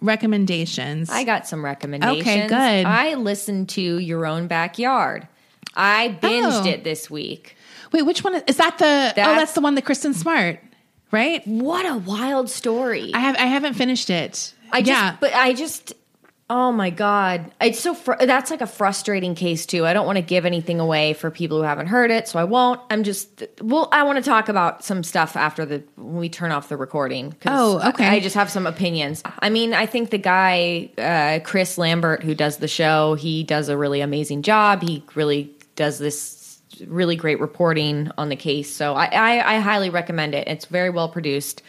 recommendations. I got some recommendations. Okay, good. I listened to Your Own Backyard. I binged Oh. it this week. Wait, which one is, is that? The oh, That's- that's the one that Kristen Smart, right? What a wild story. I have I haven't finished it. I just, yeah, but I just, oh my god, it's so fr- that's like a frustrating case too. I don't want to give anything away for people who haven't heard it, so I won't. I'm just, well, I want to talk about some stuff after the when we turn off the recording. Oh, okay. I, I just have some opinions. I mean, I think the guy uh, Chris Lambert who does the show, he does a really amazing job. He really does this really great reporting on the case. So I, I, I highly recommend it. It's very well produced.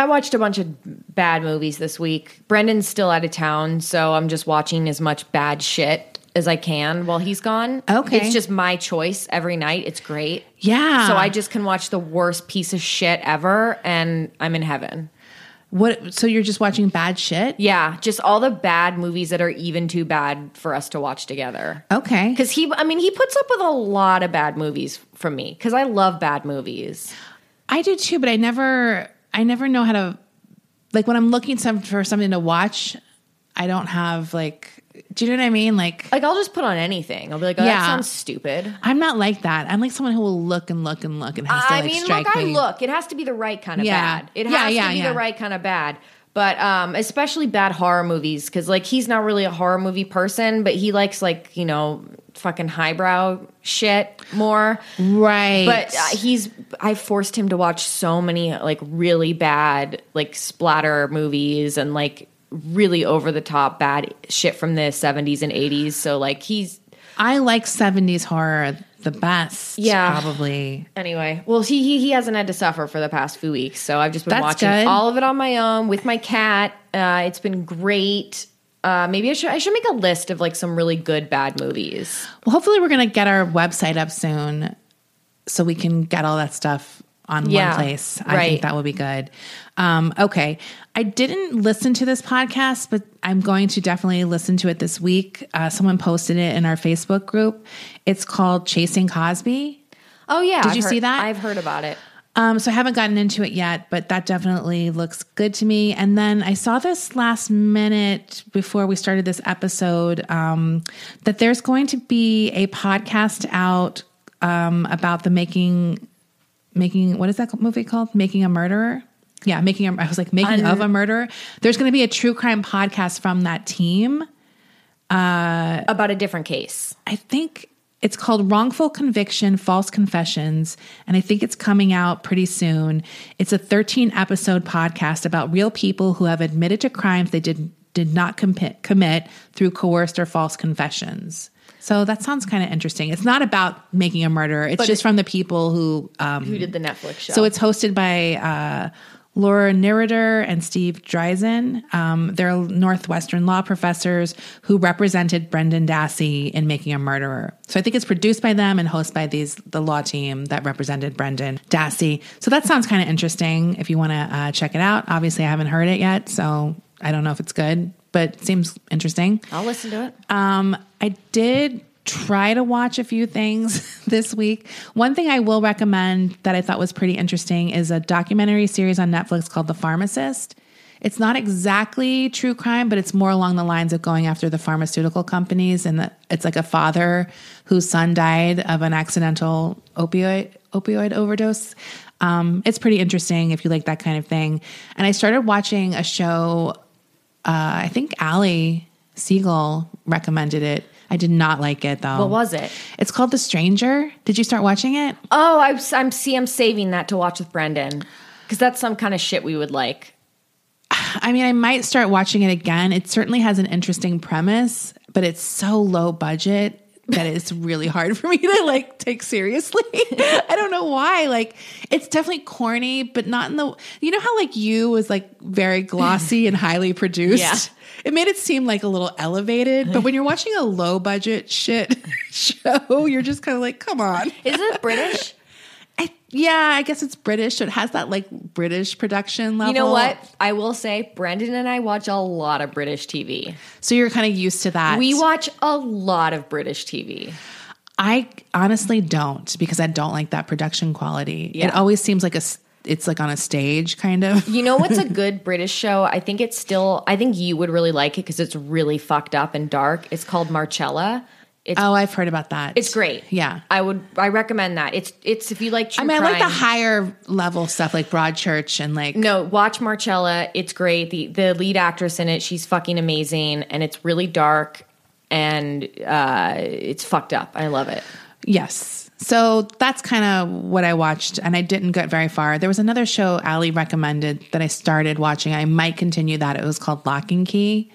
I watched a bunch of bad movies this week. Brendan's still out of town, so I'm just watching as much bad shit as I can while he's gone. Okay. It's just my choice every night. It's great. yeah. So I just can watch the worst piece of shit ever and I'm in heaven. what? So you're just watching bad shit? Yeah, just all the bad movies that are even too bad for us to watch together. Okay. Because he, I mean, he puts up with a lot of bad movies from me because I love bad movies. I do too, but I never I never know how to like when I'm looking some for something to watch. I don't have like. Do you know what I mean? Like Like, I'll just put on anything. I'll be like, oh, Yeah. that sounds stupid. I'm not like that. I'm like someone who will look and look and look and has to I like mean, strike look, I look. It has to be the right kind of Yeah. bad. It Yeah, has yeah, to be yeah. the right kind of bad. But um, especially bad horror movies because like he's not really a horror movie person, but he likes like you know fucking highbrow shit more. Right. But uh, he's I forced him to watch so many like really bad like splatter movies and like really over the top bad shit from the 70s and 80s. So like he's I like 70s horror the best. Yeah. Probably. Anyway, well, he, he he hasn't had to suffer for the past few weeks, so I've just been That's watching good. all of it on my own with my cat. Uh, it's been great. Uh, maybe I should I should make a list of like some really good bad movies. Well, hopefully we're going to get our website up soon so we can get all that stuff on Yeah, one place. I right. think that would be good. Um, okay. I didn't listen to this podcast, but I'm going to definitely listen to it this week. Uh, someone posted it in our Facebook group. It's called Chasing Cosby. Oh yeah, Did I've you heard- see that? I've heard about it. Um, so I haven't gotten into it yet, but that definitely looks good to me. And then I saw this last minute before we started this episode um, that there's going to be a podcast out um, about the making, making what is that movie called? Making a Murderer. Yeah, making a. I was like making of a murderer. There's going to be a true crime podcast from that team. About a different case. I think it's called Wrongful Conviction, False Confessions, and I think it's coming out pretty soon. It's a 13 episode podcast about real people who have admitted to crimes they did did not commit, commit through coerced or false confessions. So that sounds kind of interesting. It's not about making a murder. It's just from the people who um, Who did the Netflix show? so it's hosted by uh, Laura Nirider and Steve Drizin. Um, they're Northwestern law professors who represented Brendan Dassey in Making a Murderer. So I think it's produced by them and hosted by these the law team that represented Brendan Dassey. So that sounds kind of interesting. If you want to uh, check it out, obviously I haven't heard it yet, so I don't know if it's good, but it seems interesting. I'll listen to it. Um, I did try to watch a few things this week. One thing I will recommend that I thought was pretty interesting is a documentary series on Netflix called The Pharmacist. It's not exactly true crime, but it's more along the lines of going after the pharmaceutical companies. And it's like a father whose son died of an accidental opioid opioid overdose. Um, it's pretty interesting if you like that kind of thing. And I started watching a show uh, I think Allie Siegel recommended it. I did not like it though. What was it? It's called The Stranger. Did you start watching it? Oh, I, I'm see. I'm saving that to watch with Brendan because that's some kind of shit we would like. I mean, I might start watching it again. It certainly has an interesting premise, but it's so low budget that it's really hard for me to like take seriously. I don't know why. Like it's definitely corny, but not in the you know how like you was like very glossy and highly produced. Yeah. It made it seem like a little elevated, but when you're watching a low budget shit show, you're just kind of like, come on. Is it British? I, yeah, I guess it's British. So it has that like British production level. you know what? I will say, Brendan and I watch a lot of British TV. So you're kind of used to that. We watch a lot of British TV. I honestly don't because I don't like that production quality. Yeah. It always seems like a it's like on a stage kind of. You know what's a good British show? I think it's still. I think you would really like it because it's really fucked up and dark. It's called Marcella. It's Oh, I've heard about that. it's great. Yeah. I would. I recommend that. It's it's if you like. True I mean, I like the higher level stuff like Broadchurch and like No, watch Marcella. It's great. The the lead actress in it, she's fucking amazing, and it's really dark and uh, it's fucked up. I love it. Yes. So that's kind of what I watched, and I didn't get very far. There was another show Ali recommended that I started watching. I might continue that. It was called Lock and Key.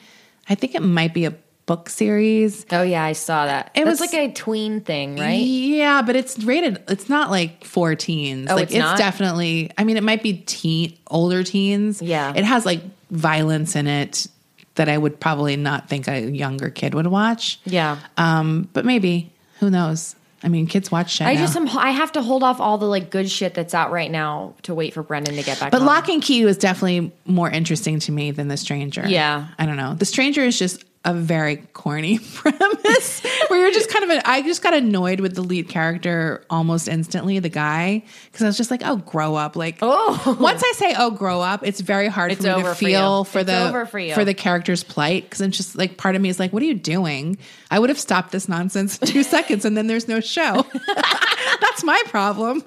I think it might be a book series. Oh yeah, I saw that. It That's was- like a tween thing, right? Yeah, but it's rated. It's not like for teens. Oh, like it's not? definitely. I mean, it might be teen, older teens. Yeah. it has like violence in it that I would probably not think a younger kid would watch. Yeah. Um, but maybe who knows? I mean, kids watch shit. I now. just am, I have to hold off all the like good shit that's out right now to wait for Brendan to get back. But home. Lock and Key was definitely more interesting to me than The Stranger. Yeah. I don't know. The Stranger is just a very corny premise where you're just kind of, I just got annoyed with the lead character almost instantly, the guy, because I was just like, oh, grow up. Like, Oh. once I say, oh, grow up, it's very hard It's for me to feel you. for, the, for you. the character's plight. Cause I'm just like, part of me is like, what are you doing? I would have stopped this nonsense two seconds and then there's no show. that's my problem.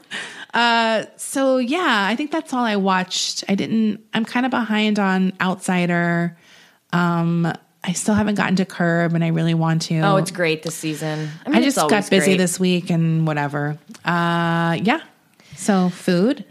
Uh, so yeah, I think that's all I watched. I didn't. I'm kind of behind on Outsider. Um, I still haven't gotten to Curb, and I really want to. oh, it's great this season. I, mean, I just got busy great. this week and whatever. Uh, yeah. So food.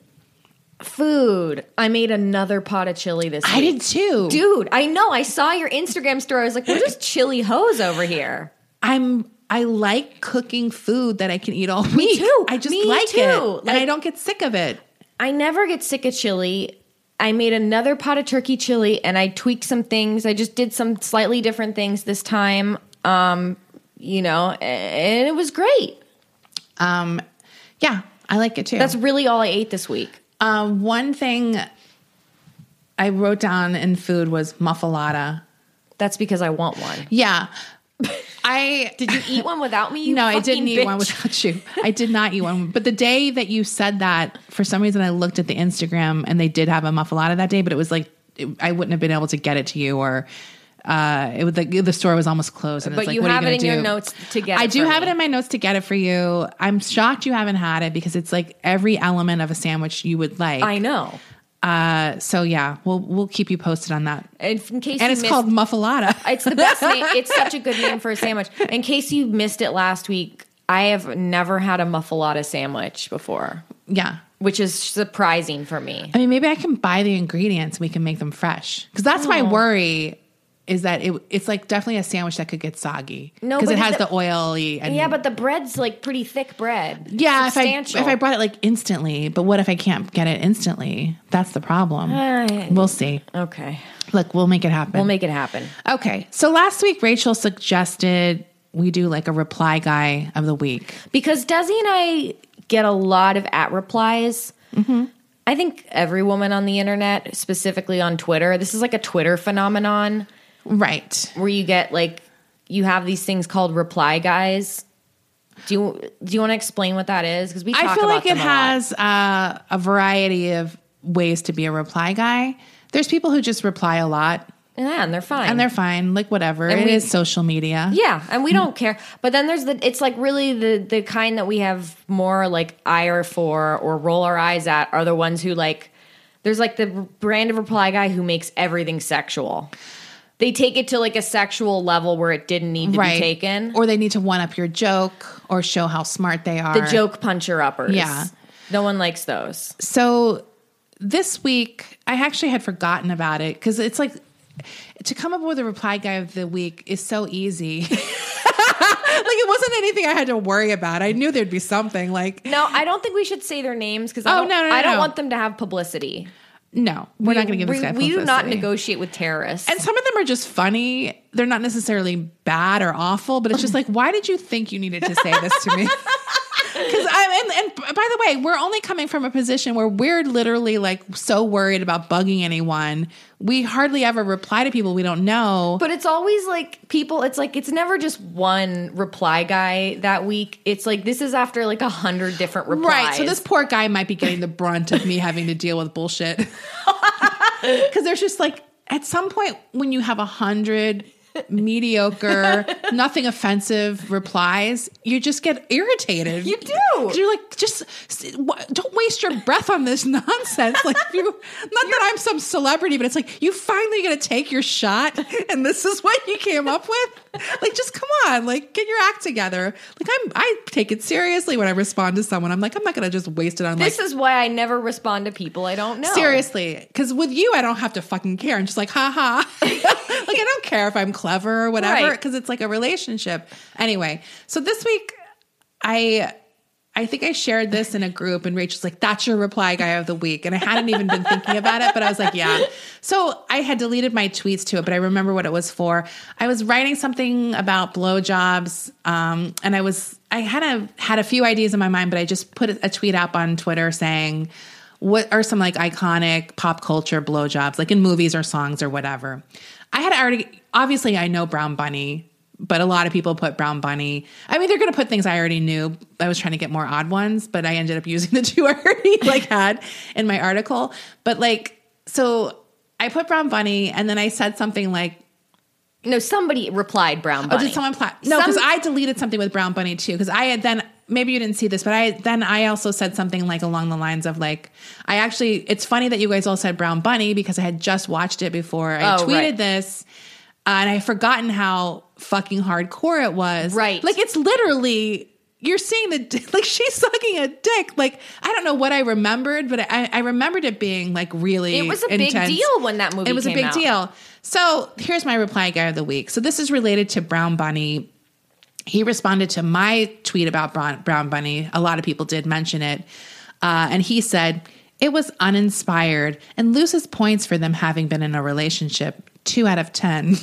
food. I made another pot of chili this week. I did too. Dude, I know. I saw your Instagram story. I was like, we're just chili hoes over here. I'm. I like cooking food that I can eat all week. too. I just Me like too. it, and I don't get sick of it. I never get sick of chili. I made another pot of turkey chili and I tweaked some things. I just did some slightly different things this time. Um, you know, and it was great. Um, yeah, I like it too. That's really all I ate this week. Um, one thing I wrote down in food was muffalata. That's because I want one. Yeah. I Did you eat one without me? No, I didn't eat one without you. I did not eat one. But the day that you said that, for some reason, I looked at the Instagram and they did have a muffalata that day, but it was like it, I wouldn't have been able to get it to you, or uh, it was like the store was almost closed. And But it's like, you what are have you it in your do? notes to get I do have me. it in my notes to get it for you. I'm shocked you haven't had it because it's like every element of a sandwich you would like. I know. Uh, so yeah, we'll we'll keep you posted on that. And in case And it's missed, called muffalata. It's the best name. It's such a good name for a sandwich. In case you missed it last week, I have never had a muffalata sandwich before, yeah. which is surprising for me. I mean, maybe I can buy the ingredients. and We can make them fresh because that's my Oh. worry. Is that it? It's like definitely a sandwich that could get soggy. No, because it has the- the, oily. And Yeah, but the bread's like pretty thick bread. yeah, if I if I brought it like instantly, but what if I can't get it instantly? That's the problem. Ay. we'll see. okay, Look, we'll make it happen. we'll make it happen. okay. So last week, Rachel suggested we do like a reply guy of the week. Because Desi and I get a lot of at replies. Mm-hmm. I think every woman on the internet, specifically on Twitter, this is like a Twitter phenomenon Right. where you get like you have these things called reply guys. Do you do you want to explain what that is? Because we talk I feel like it a has uh, a variety of ways to be a reply guy. There's people who just reply a lot yeah, and they're fine, and they're fine, like whatever. And It we- is social media. Yeah, and we don't care. But then there's the it's like really the the kind that we have more like ire for or roll our eyes at are the ones who like there's like the brand of reply guy who makes everything sexual. They take it to like a sexual level where it didn't need to be taken. or they need to one up your joke or show how smart they are. the joke puncher uppers. Yeah. No one likes those. So this week, I actually had forgotten about it because it's like to come up with a reply guy of the week is so easy. like it wasn't anything I had to worry about. I knew there'd be something like No, I don't think we should say their names because I Oh, don't, no, no, I don't no. want them to have publicity. No, we're not going to give this we, guy. we do not negotiate with terrorists. And some of them are just funny. They're not necessarily bad or awful, but it's just like, why did you think you needed to say this to me? Because I'm, and, and by the way, we're only coming from a position where we're literally like so worried about bugging anyone. We hardly ever reply to people we don't know. But it's always like people, it's like, it's never just one reply guy that week. It's like, this is after like a hundred different replies. Right. So this poor guy might be getting the brunt of me having to deal with bullshit. Because there's just like, at some point when you have a hundred mediocre, nothing offensive replies, you just get irritated. You do. You're like, just don't waste your breath on this nonsense. Like, you, not that I'm some celebrity, but it's like you finally gonna take your shot, and this is what you came up with. Like, just come on, like get your act together. Like, I'm I take it seriously when I respond to someone. I'm like, I'm not gonna just waste it on like This is why I never respond to people I don't know. Seriously, because with you, I don't have to fucking care. I'm just like, ha ha. like, I don't care if I'm clever or whatever, Right. because it's like a relationship. Anyway, so this week, I. I think I shared this in a group, and Rachel's like, "That's your reply guy of the week," and I hadn't even been thinking about it, but I was like, "Yeah." So I had deleted my tweets to it, but I remember what it was for. I was writing something about blowjobs, um, and I was I had a had a few ideas in my mind, but I just put a tweet up on Twitter saying, what are some like iconic pop culture blowjobs, like in movies or songs or whatever. I had already, obviously, I know Brown Bunny, but a lot of people put Brown Bunny. I mean, they're going to put things I already knew. I was trying to get more odd ones, but I ended up using the two I already like had in my article. But like, so I put Brown Bunny, and then I said something like, No, somebody replied Brown Oh, Bunny. did someone pla- No, Some- because I deleted something with Brown Bunny too. Because I had then maybe you didn't see this, but I then I also said something like along the lines of like I actually it's funny that you guys all said Brown Bunny because I had just watched it before I Oh, tweeted right. this. uh, and I forgotten how fucking hardcore it was. Right. Like it's literally you're seeing the like she's sucking a dick. Like I don't know what I remembered, but I, I remembered it being like really. It was a big deal when that movie It was a big out. deal. So here's my reply guy of the week. So this is related to Brown Bunny. He responded to my tweet about Brown, Brown Bunny. A lot of people did mention it, uh, and he said it was uninspired and loses points for them having been in a relationship. Two out of ten.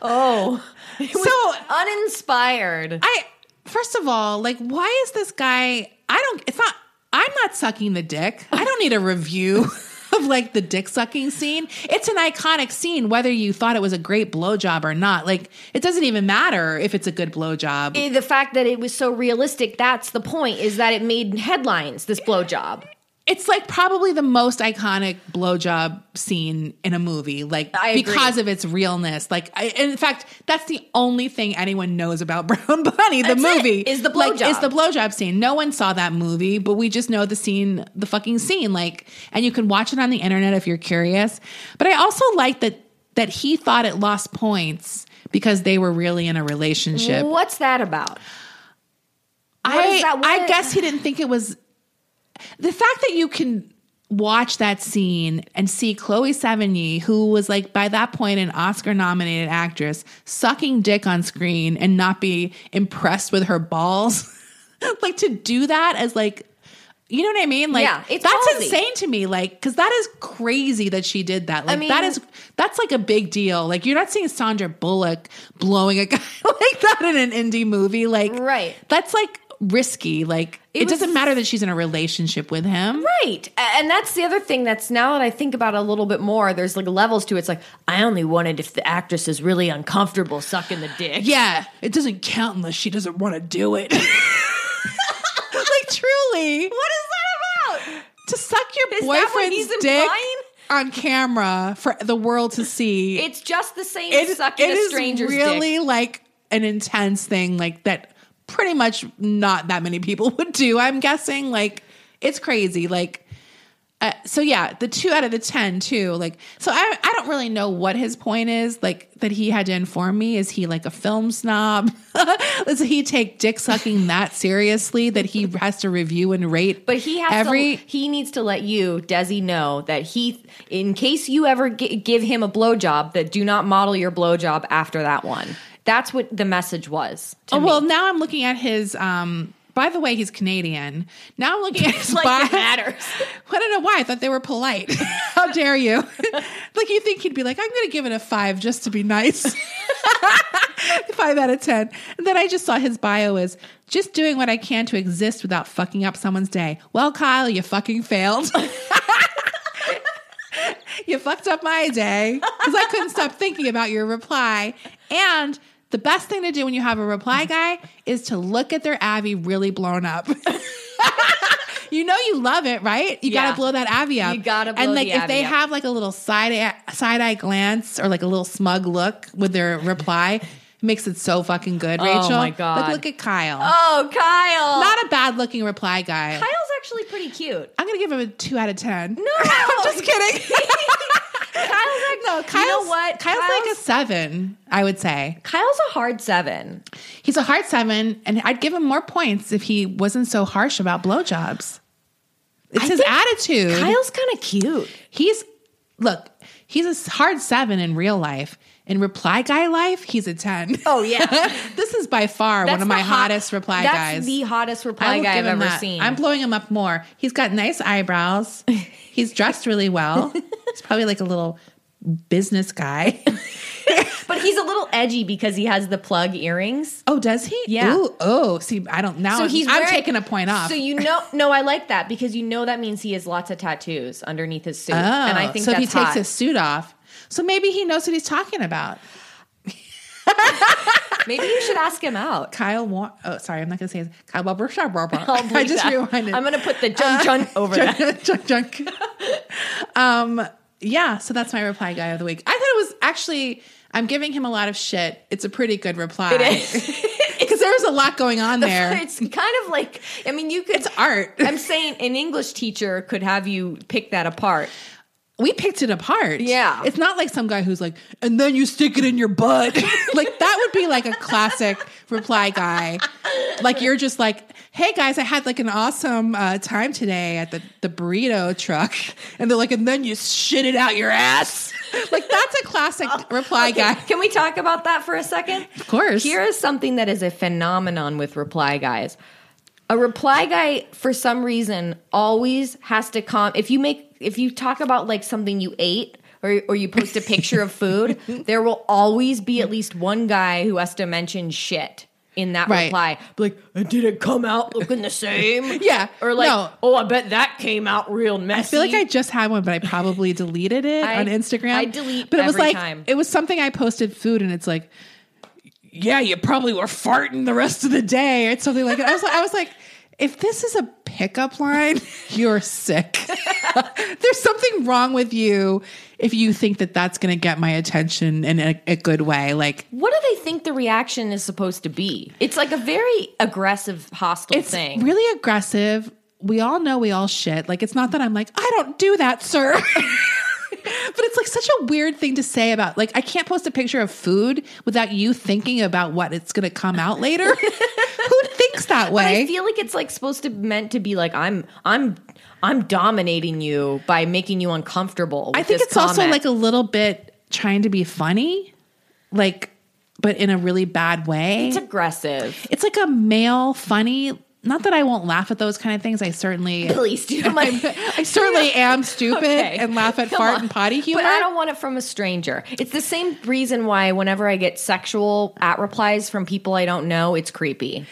oh, so uninspired. I first of all, like, why is this guy? I don't. It's not. I'm not sucking the dick. I don't need a review of like the dick sucking scene. It's an iconic scene, whether you thought it was a great blowjob or not. Like, it doesn't even matter if it's a good blowjob. Eh, the fact that it was so realistic, that's the point, is that it made headlines, this blowjob. It's like probably the most iconic blowjob scene in a movie, like because of its realness. Like, I, in fact, that's the only thing anyone knows about Brown Bunny, the That's movie, is the Like, blowjob. is the blowjob scene. No one saw that movie, but we just know the scene, the fucking scene. Like, and you can watch it on the internet if you're curious. But I also like that that he thought it lost points because they were really in a relationship. What's that about? I, that? What- I guess he didn't think it was the fact that you can watch that scene and see Chloe Sevigny, who was like by that point an Oscar nominated actress, sucking dick on screen and not be impressed with her balls. like to do that as like you know what I mean? Like Yeah, it's that's ballsy. insane to me. Like, cause that is crazy that she did that. Like mean- that is that's like a big deal. Like you're not seeing Sandra Bullock blowing a guy like that in an indie movie. Like Right. that's like risky. Like it, was- doesn't matter that she's in a relationship with him. Right. And that's the other thing that's now that I think about it a little bit more, there's like levels to it. It's like, I only wanted if the actress is really uncomfortable sucking the dick. Yeah, it doesn't count unless she doesn't want to do it. like truly, What is that about? to suck your Is boyfriend's he's dick implying? on camera for the world to see. It's just the same It- as sucking it a stranger's really dick. like an intense thing like that pretty much not that many people would do i'm guessing like it's crazy like Uh, so yeah, the two out of the ten too. Like, so I I don't really know what his point is. Like that he had to inform me. Is he like a film snob? Does he take dick sucking that seriously that he has to review and rate? But he has every. to. He needs to let you, Desi, know that he, in case you ever gi- give him a blowjob, that do not model your blowjob after that one. That's what the message was. Oh me. well, now I'm looking at his. um By the way, he's Canadian. Now I'm looking at his like bio. it matters. I don't know why. I thought they were polite. How dare you? like you think he'd be like, I'm going to give it a five just to be nice. five out of ten. And then I just saw his bio is just doing what I can to exist without fucking up someone's day. Well, Kyle, you fucking failed. you fucked up my day because I couldn't stop thinking about your reply. And the best thing to do when you have a reply mm-hmm. guy is to look at their Avi really blown up. you know you love it, right? You Yeah. gotta blow that Avi up. You gotta blow And like the if they up. have like a little side side eye glance or like a little smug look with their reply, it makes it so fucking good. Oh, Rachel, my God. Like, look at Kyle. Oh, Kyle. Not a bad looking reply guy. Kyle's actually pretty cute. I'm gonna give him a two out of ten. No, I'm just kidding. Kyle's like no, Kyle's, you know what? Kyle's, like a seven, I would say. Kyle's a hard seven. He's a hard seven, and I'd give him more points if he wasn't so harsh about blowjobs. It's I his attitude. Kyle's kind of cute. he's look, he's a hard seven in real life. In reply guy life, he's a ten. Oh, yeah. this is by far one of my hot- hottest reply that's guys. the hottest reply guy I've ever that. seen. I'm blowing him up more. He's got nice eyebrows. He's dressed really well. He's probably like a little business guy. but he's a little edgy because he has the plug earrings. Oh, does he? Yeah. Ooh, oh, see, I don't now. So he's I'm wearing- taking a point off. So you know, no, I like that because you know that means he has lots of tattoos underneath his suit, oh, and I oh, think so if that's he takes hot. his suit off, so maybe he knows what he's talking about. Maybe you should ask him out. Kyle, Wa- oh, sorry, I'm not going to say his Kyle Barber. I'll I just that. rewinded. I'm going to put the junk junk over that. junk, junk, junk. um, yeah, so that's my reply guy of the week. I thought it was actually. I'm giving him a lot of shit. It's a pretty good reply. It is. because there was a lot going on there. It's kind of like I mean, you could. It's art. I'm saying an English teacher could have you pick that apart. We picked it apart. Yeah. It's not like some guy who's like, and then you stick it in your butt. like that would be like a classic reply guy. Like you're just like, hey guys, I had like an awesome uh, time today at the, the burrito truck. And they're like, and then you shit it out your ass. Like that's a classic reply Okay, guy. Can we talk about that for a second? Of course. Here is something that is a phenomenon with reply guys. A reply guy, for some reason, always has to come. If you make, if you talk about like something you ate, or, or you post a picture of food, there will always be at least one guy who has to mention shit in that Right. reply. Like, "Uh, did it come out looking the same? Yeah, Or like, no. oh, I bet that came out real messy. I feel like I just had one, but I probably deleted it I- on Instagram. I delete but it was like time. it was something I posted food, and it's like, yeah, you probably were farting the rest of the day, or something like that. I was like, I was like, if this is a pickup line, you're sick. There's something wrong with you if you think that that's going to get my attention in a, a good way. Like what do they think the reaction is supposed to be? It's like a very aggressive, hostile it's thing. really aggressive. We all know we all shit. Like it's not that I'm like, I don't do that, sir. but it's like such a weird thing to say about like I can't post a picture of food without you thinking about what it's going to come out later. Who thinks that But way? I feel like it's like supposed to meant to be like I'm I'm I'm dominating you by making you uncomfortable. with I think it's also like a little bit trying to be funny, like but in a really bad way. it's aggressive. it's like a male funny. Not that I won't laugh at those kind of things. I certainly Please do. I certainly am stupid Okay. and laugh at Come fart on. and potty humor. But I don't want it from a stranger. It's the same reason why whenever I get sexual at replies from people I don't know, it's creepy.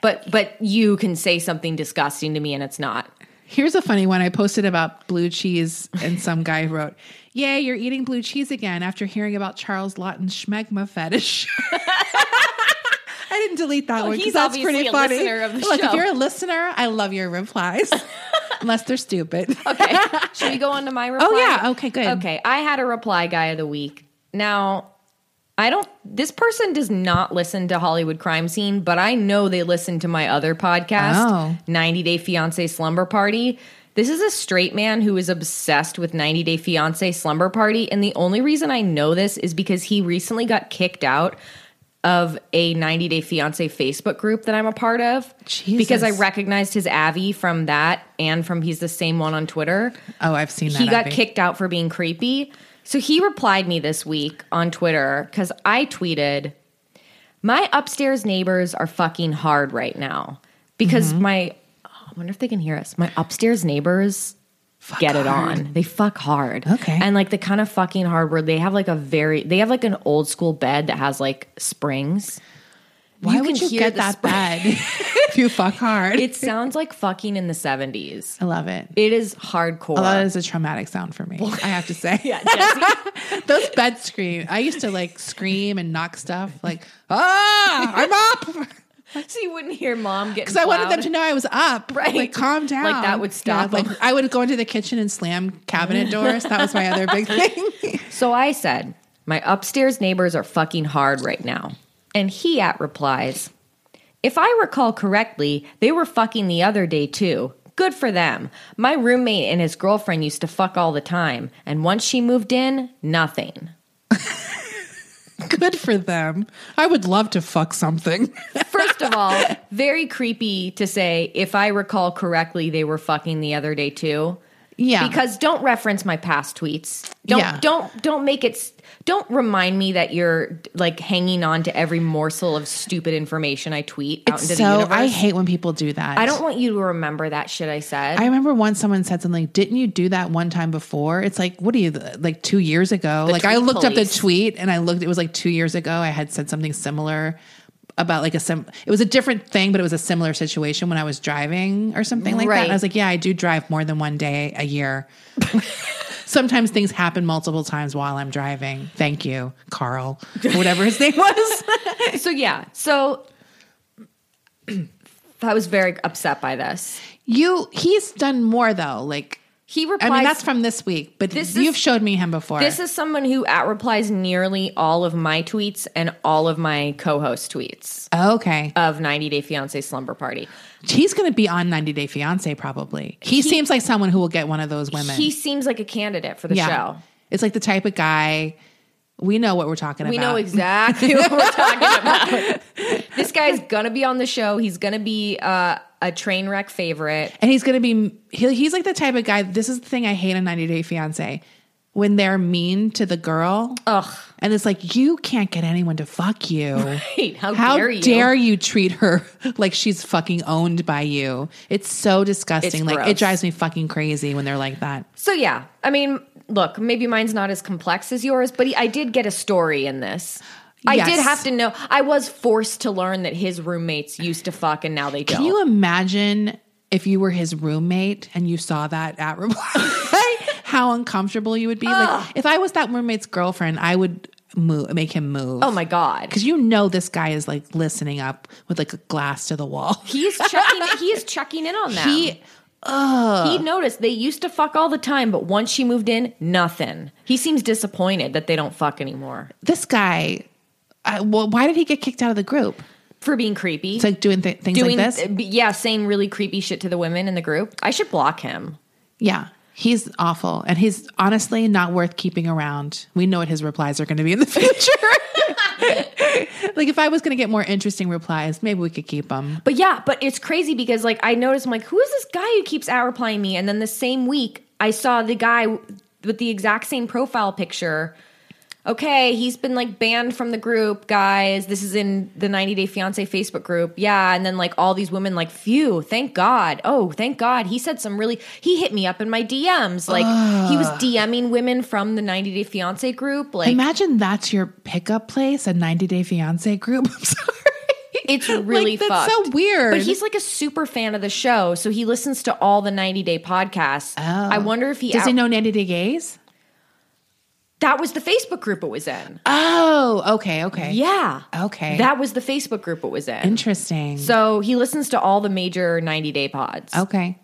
But but you can say something disgusting to me and it's not. Here's a funny one I posted about blue cheese, and some guy wrote, Yay, you're eating blue cheese again after hearing about Charles Lawton's schmegma fetish. I didn't delete that oh, one he's because that's pretty funny. listener of the Look, show. if you're a listener, I love your replies, unless they're stupid. Okay. Should we go on to my oh, reply? Oh, yeah. Okay, good. Okay. I had a reply guy of the week. Now, I don't, this person does not listen to Hollywood Crime Scene, but I know they listen to my other podcast, Oh. 90 Day Fiance Slumber Party. This is a straight man who is obsessed with 90 Day Fiance Slumber Party. And the only reason I know this is because he recently got kicked out of a 90 Day Fiance Facebook group that I'm a part of. Jesus. Because I recognized his Avi from that and from he's the same one on Twitter. Oh, I've seen that. He got Avi. kicked out for being creepy. So he replied me this week on Twitter because I tweeted, My upstairs neighbors are fucking hard right now because Mm-hmm. my, oh, I wonder if they can hear us. My upstairs neighbors get it on. They fuck hard. Okay. And like the kind of fucking hard where they have like a very, they have like an old school bed that has like springs. Why You would can you get that spring- bad if you fuck hard? It sounds like fucking in the 70s. I love it. It is hardcore. That is a traumatic sound for me. I have to say. yeah, Those bed scream. I used to like scream and knock stuff like, ah, I'm up. so you wouldn't hear mom get Because I wanted them to know I was up. Right. Like, calm down. Like, that would stop Yeah, like I would go into the kitchen and slam cabinet doors. That was my other big thing. So I said, My upstairs neighbors are fucking hard right now. And he at replies, If I recall correctly, they were fucking the other day too. Good for them. My roommate and his girlfriend used to fuck all the time. And once she moved in, nothing. Good for them. I would love to fuck something. First of all, very creepy to say, if I recall correctly, they were fucking the other day too. Yeah. Because don't reference my past tweets. Don't Yeah. don't don't make it don't remind me that you're like hanging on to every morsel of stupid information I tweet out into the so universe. I hate when people do that. I don't want you to remember that shit I said. I remember once someone said something, didn't you do that one time before? It's like, what are you, like two years ago? like I looked up the tweet and I looked, it was like two years ago. I had said something similar about like a sim, it was a different thing, but it was a similar situation when I was driving or something like that. And I was like, yeah, I do drive more than one day a year. Sometimes things happen multiple times while I'm driving. Thank you, Carl, or whatever his name was. so yeah, so I was very upset by this. You, he's done more though. Like, He replies. I mean, that's from this week, but This you've is- showed me him before. This is someone who at replies nearly all of my tweets and all of my co-host tweets okay. of 90 Day Fiance Slumber Party. He's going to be on 90 Day Fiance probably. He, seems like someone who will get one of those women. He seems like a candidate for the show. It's like the type of guy. We know what we're talking We about. We know exactly what we're talking about. this guy's gonna be on the show. He's gonna be uh, a train wreck favorite. And he's going to be, he, he's like the type of guy. This is the thing I hate on 90 Day Fiance. When they're mean to the girl. Ugh. And it's like, you can't get anyone to fuck you. Right, how How dare you. dare you treat her like she's fucking owned by you? It's so disgusting. It's like, gross. it drives me fucking crazy when they're like that. So yeah, I mean, look, maybe mine's not as complex as yours, but he, I did get a story in this. I Yes. did have to know. I was forced to learn that his roommates used to fuck and now they don't. Can you imagine if you were his roommate and you saw that at reply? How uncomfortable you would be. Like if I was that roommate's girlfriend, I would move, make him move. oh my god, Because you know this guy is like listening up with like a glass to the wall. he's checking. he is checking in on that. He, he noticed they used to fuck all the time, but once she moved in, nothing. He seems disappointed that they don't fuck anymore this guy. I, well, why did he get kicked out of the group? for being creepy. It's like doing th- things doing like this. yeah, saying really creepy shit to the women in the group. I should block him. Yeah. He's awful. And he's honestly not worth keeping around. We know what his replies are going to be in the future. like, if I was going to get more interesting replies, maybe we could keep them. But yeah, but it's crazy because like I noticed I'm like, who is this guy who keeps out replying me? And then the same week I saw the guy with the exact same profile picture. Okay, he's been like banned from the group, guys. This is in the 90 Day Fiance Facebook group. Yeah, and then like all these women like, phew, thank God. Oh, thank God. He said some really he hit me up in my DMs. Like he was DMing women from the 90 Day Fiance group. Like Imagine that's your pickup place, a 90 Day Fiance group. I'm sorry. It's really Like, that's fucked. so weird. But he's like a super fan of the show, so he listens to all the 90 Day podcasts. I oh. wonder if he Does he know 90 Day Gays? That was the Facebook group it was in. Oh, okay, okay. Yeah. Okay. That was the Facebook group it was in. Interesting. So he listens to all the major 90 Day pods. okay.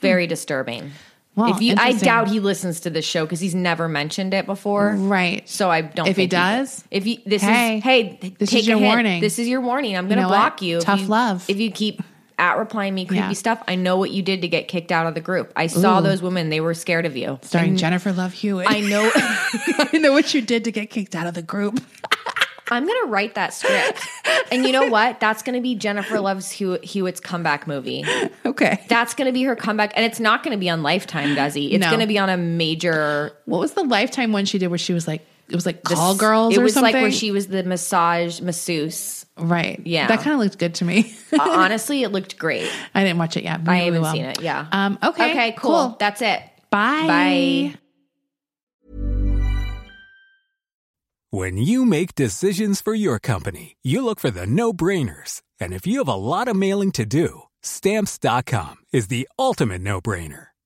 Very disturbing. Well, if you, I doubt he listens to this show because he's never mentioned it before. Right. So I don't. If he does? if you this Hey, is hey, this take is your a warning. This is your warning. I'm going to know what? block you. if Tough you- love. If you keep at replying me creepy Yeah. stuff. I know what you did to get kicked out of the group. I saw those women; they were scared of you. Starring And Jennifer Love Hewitt. I know. I know what you did to get kicked out of the group. I'm gonna write that script, and you know what? That's gonna be Jennifer Love's Hew- Hewitt's comeback movie. Okay. That's gonna be her comeback, and it's not gonna be on Lifetime, Desi. It's No. gonna be on a major What was the lifetime one she did where she was like, it was like the- call girls It or was something? like where she was the massage masseuse. right. Yeah. That kind of looked good to me. Uh, honestly, it looked great. I didn't watch it yet. but I really haven't well. seen it. Yeah. Um, okay. Okay. Cool. That's it. Bye. Bye. When you make decisions for your company, you look for the no brainers. And if you have a lot of mailing to do, stamps.com is the ultimate no brainer.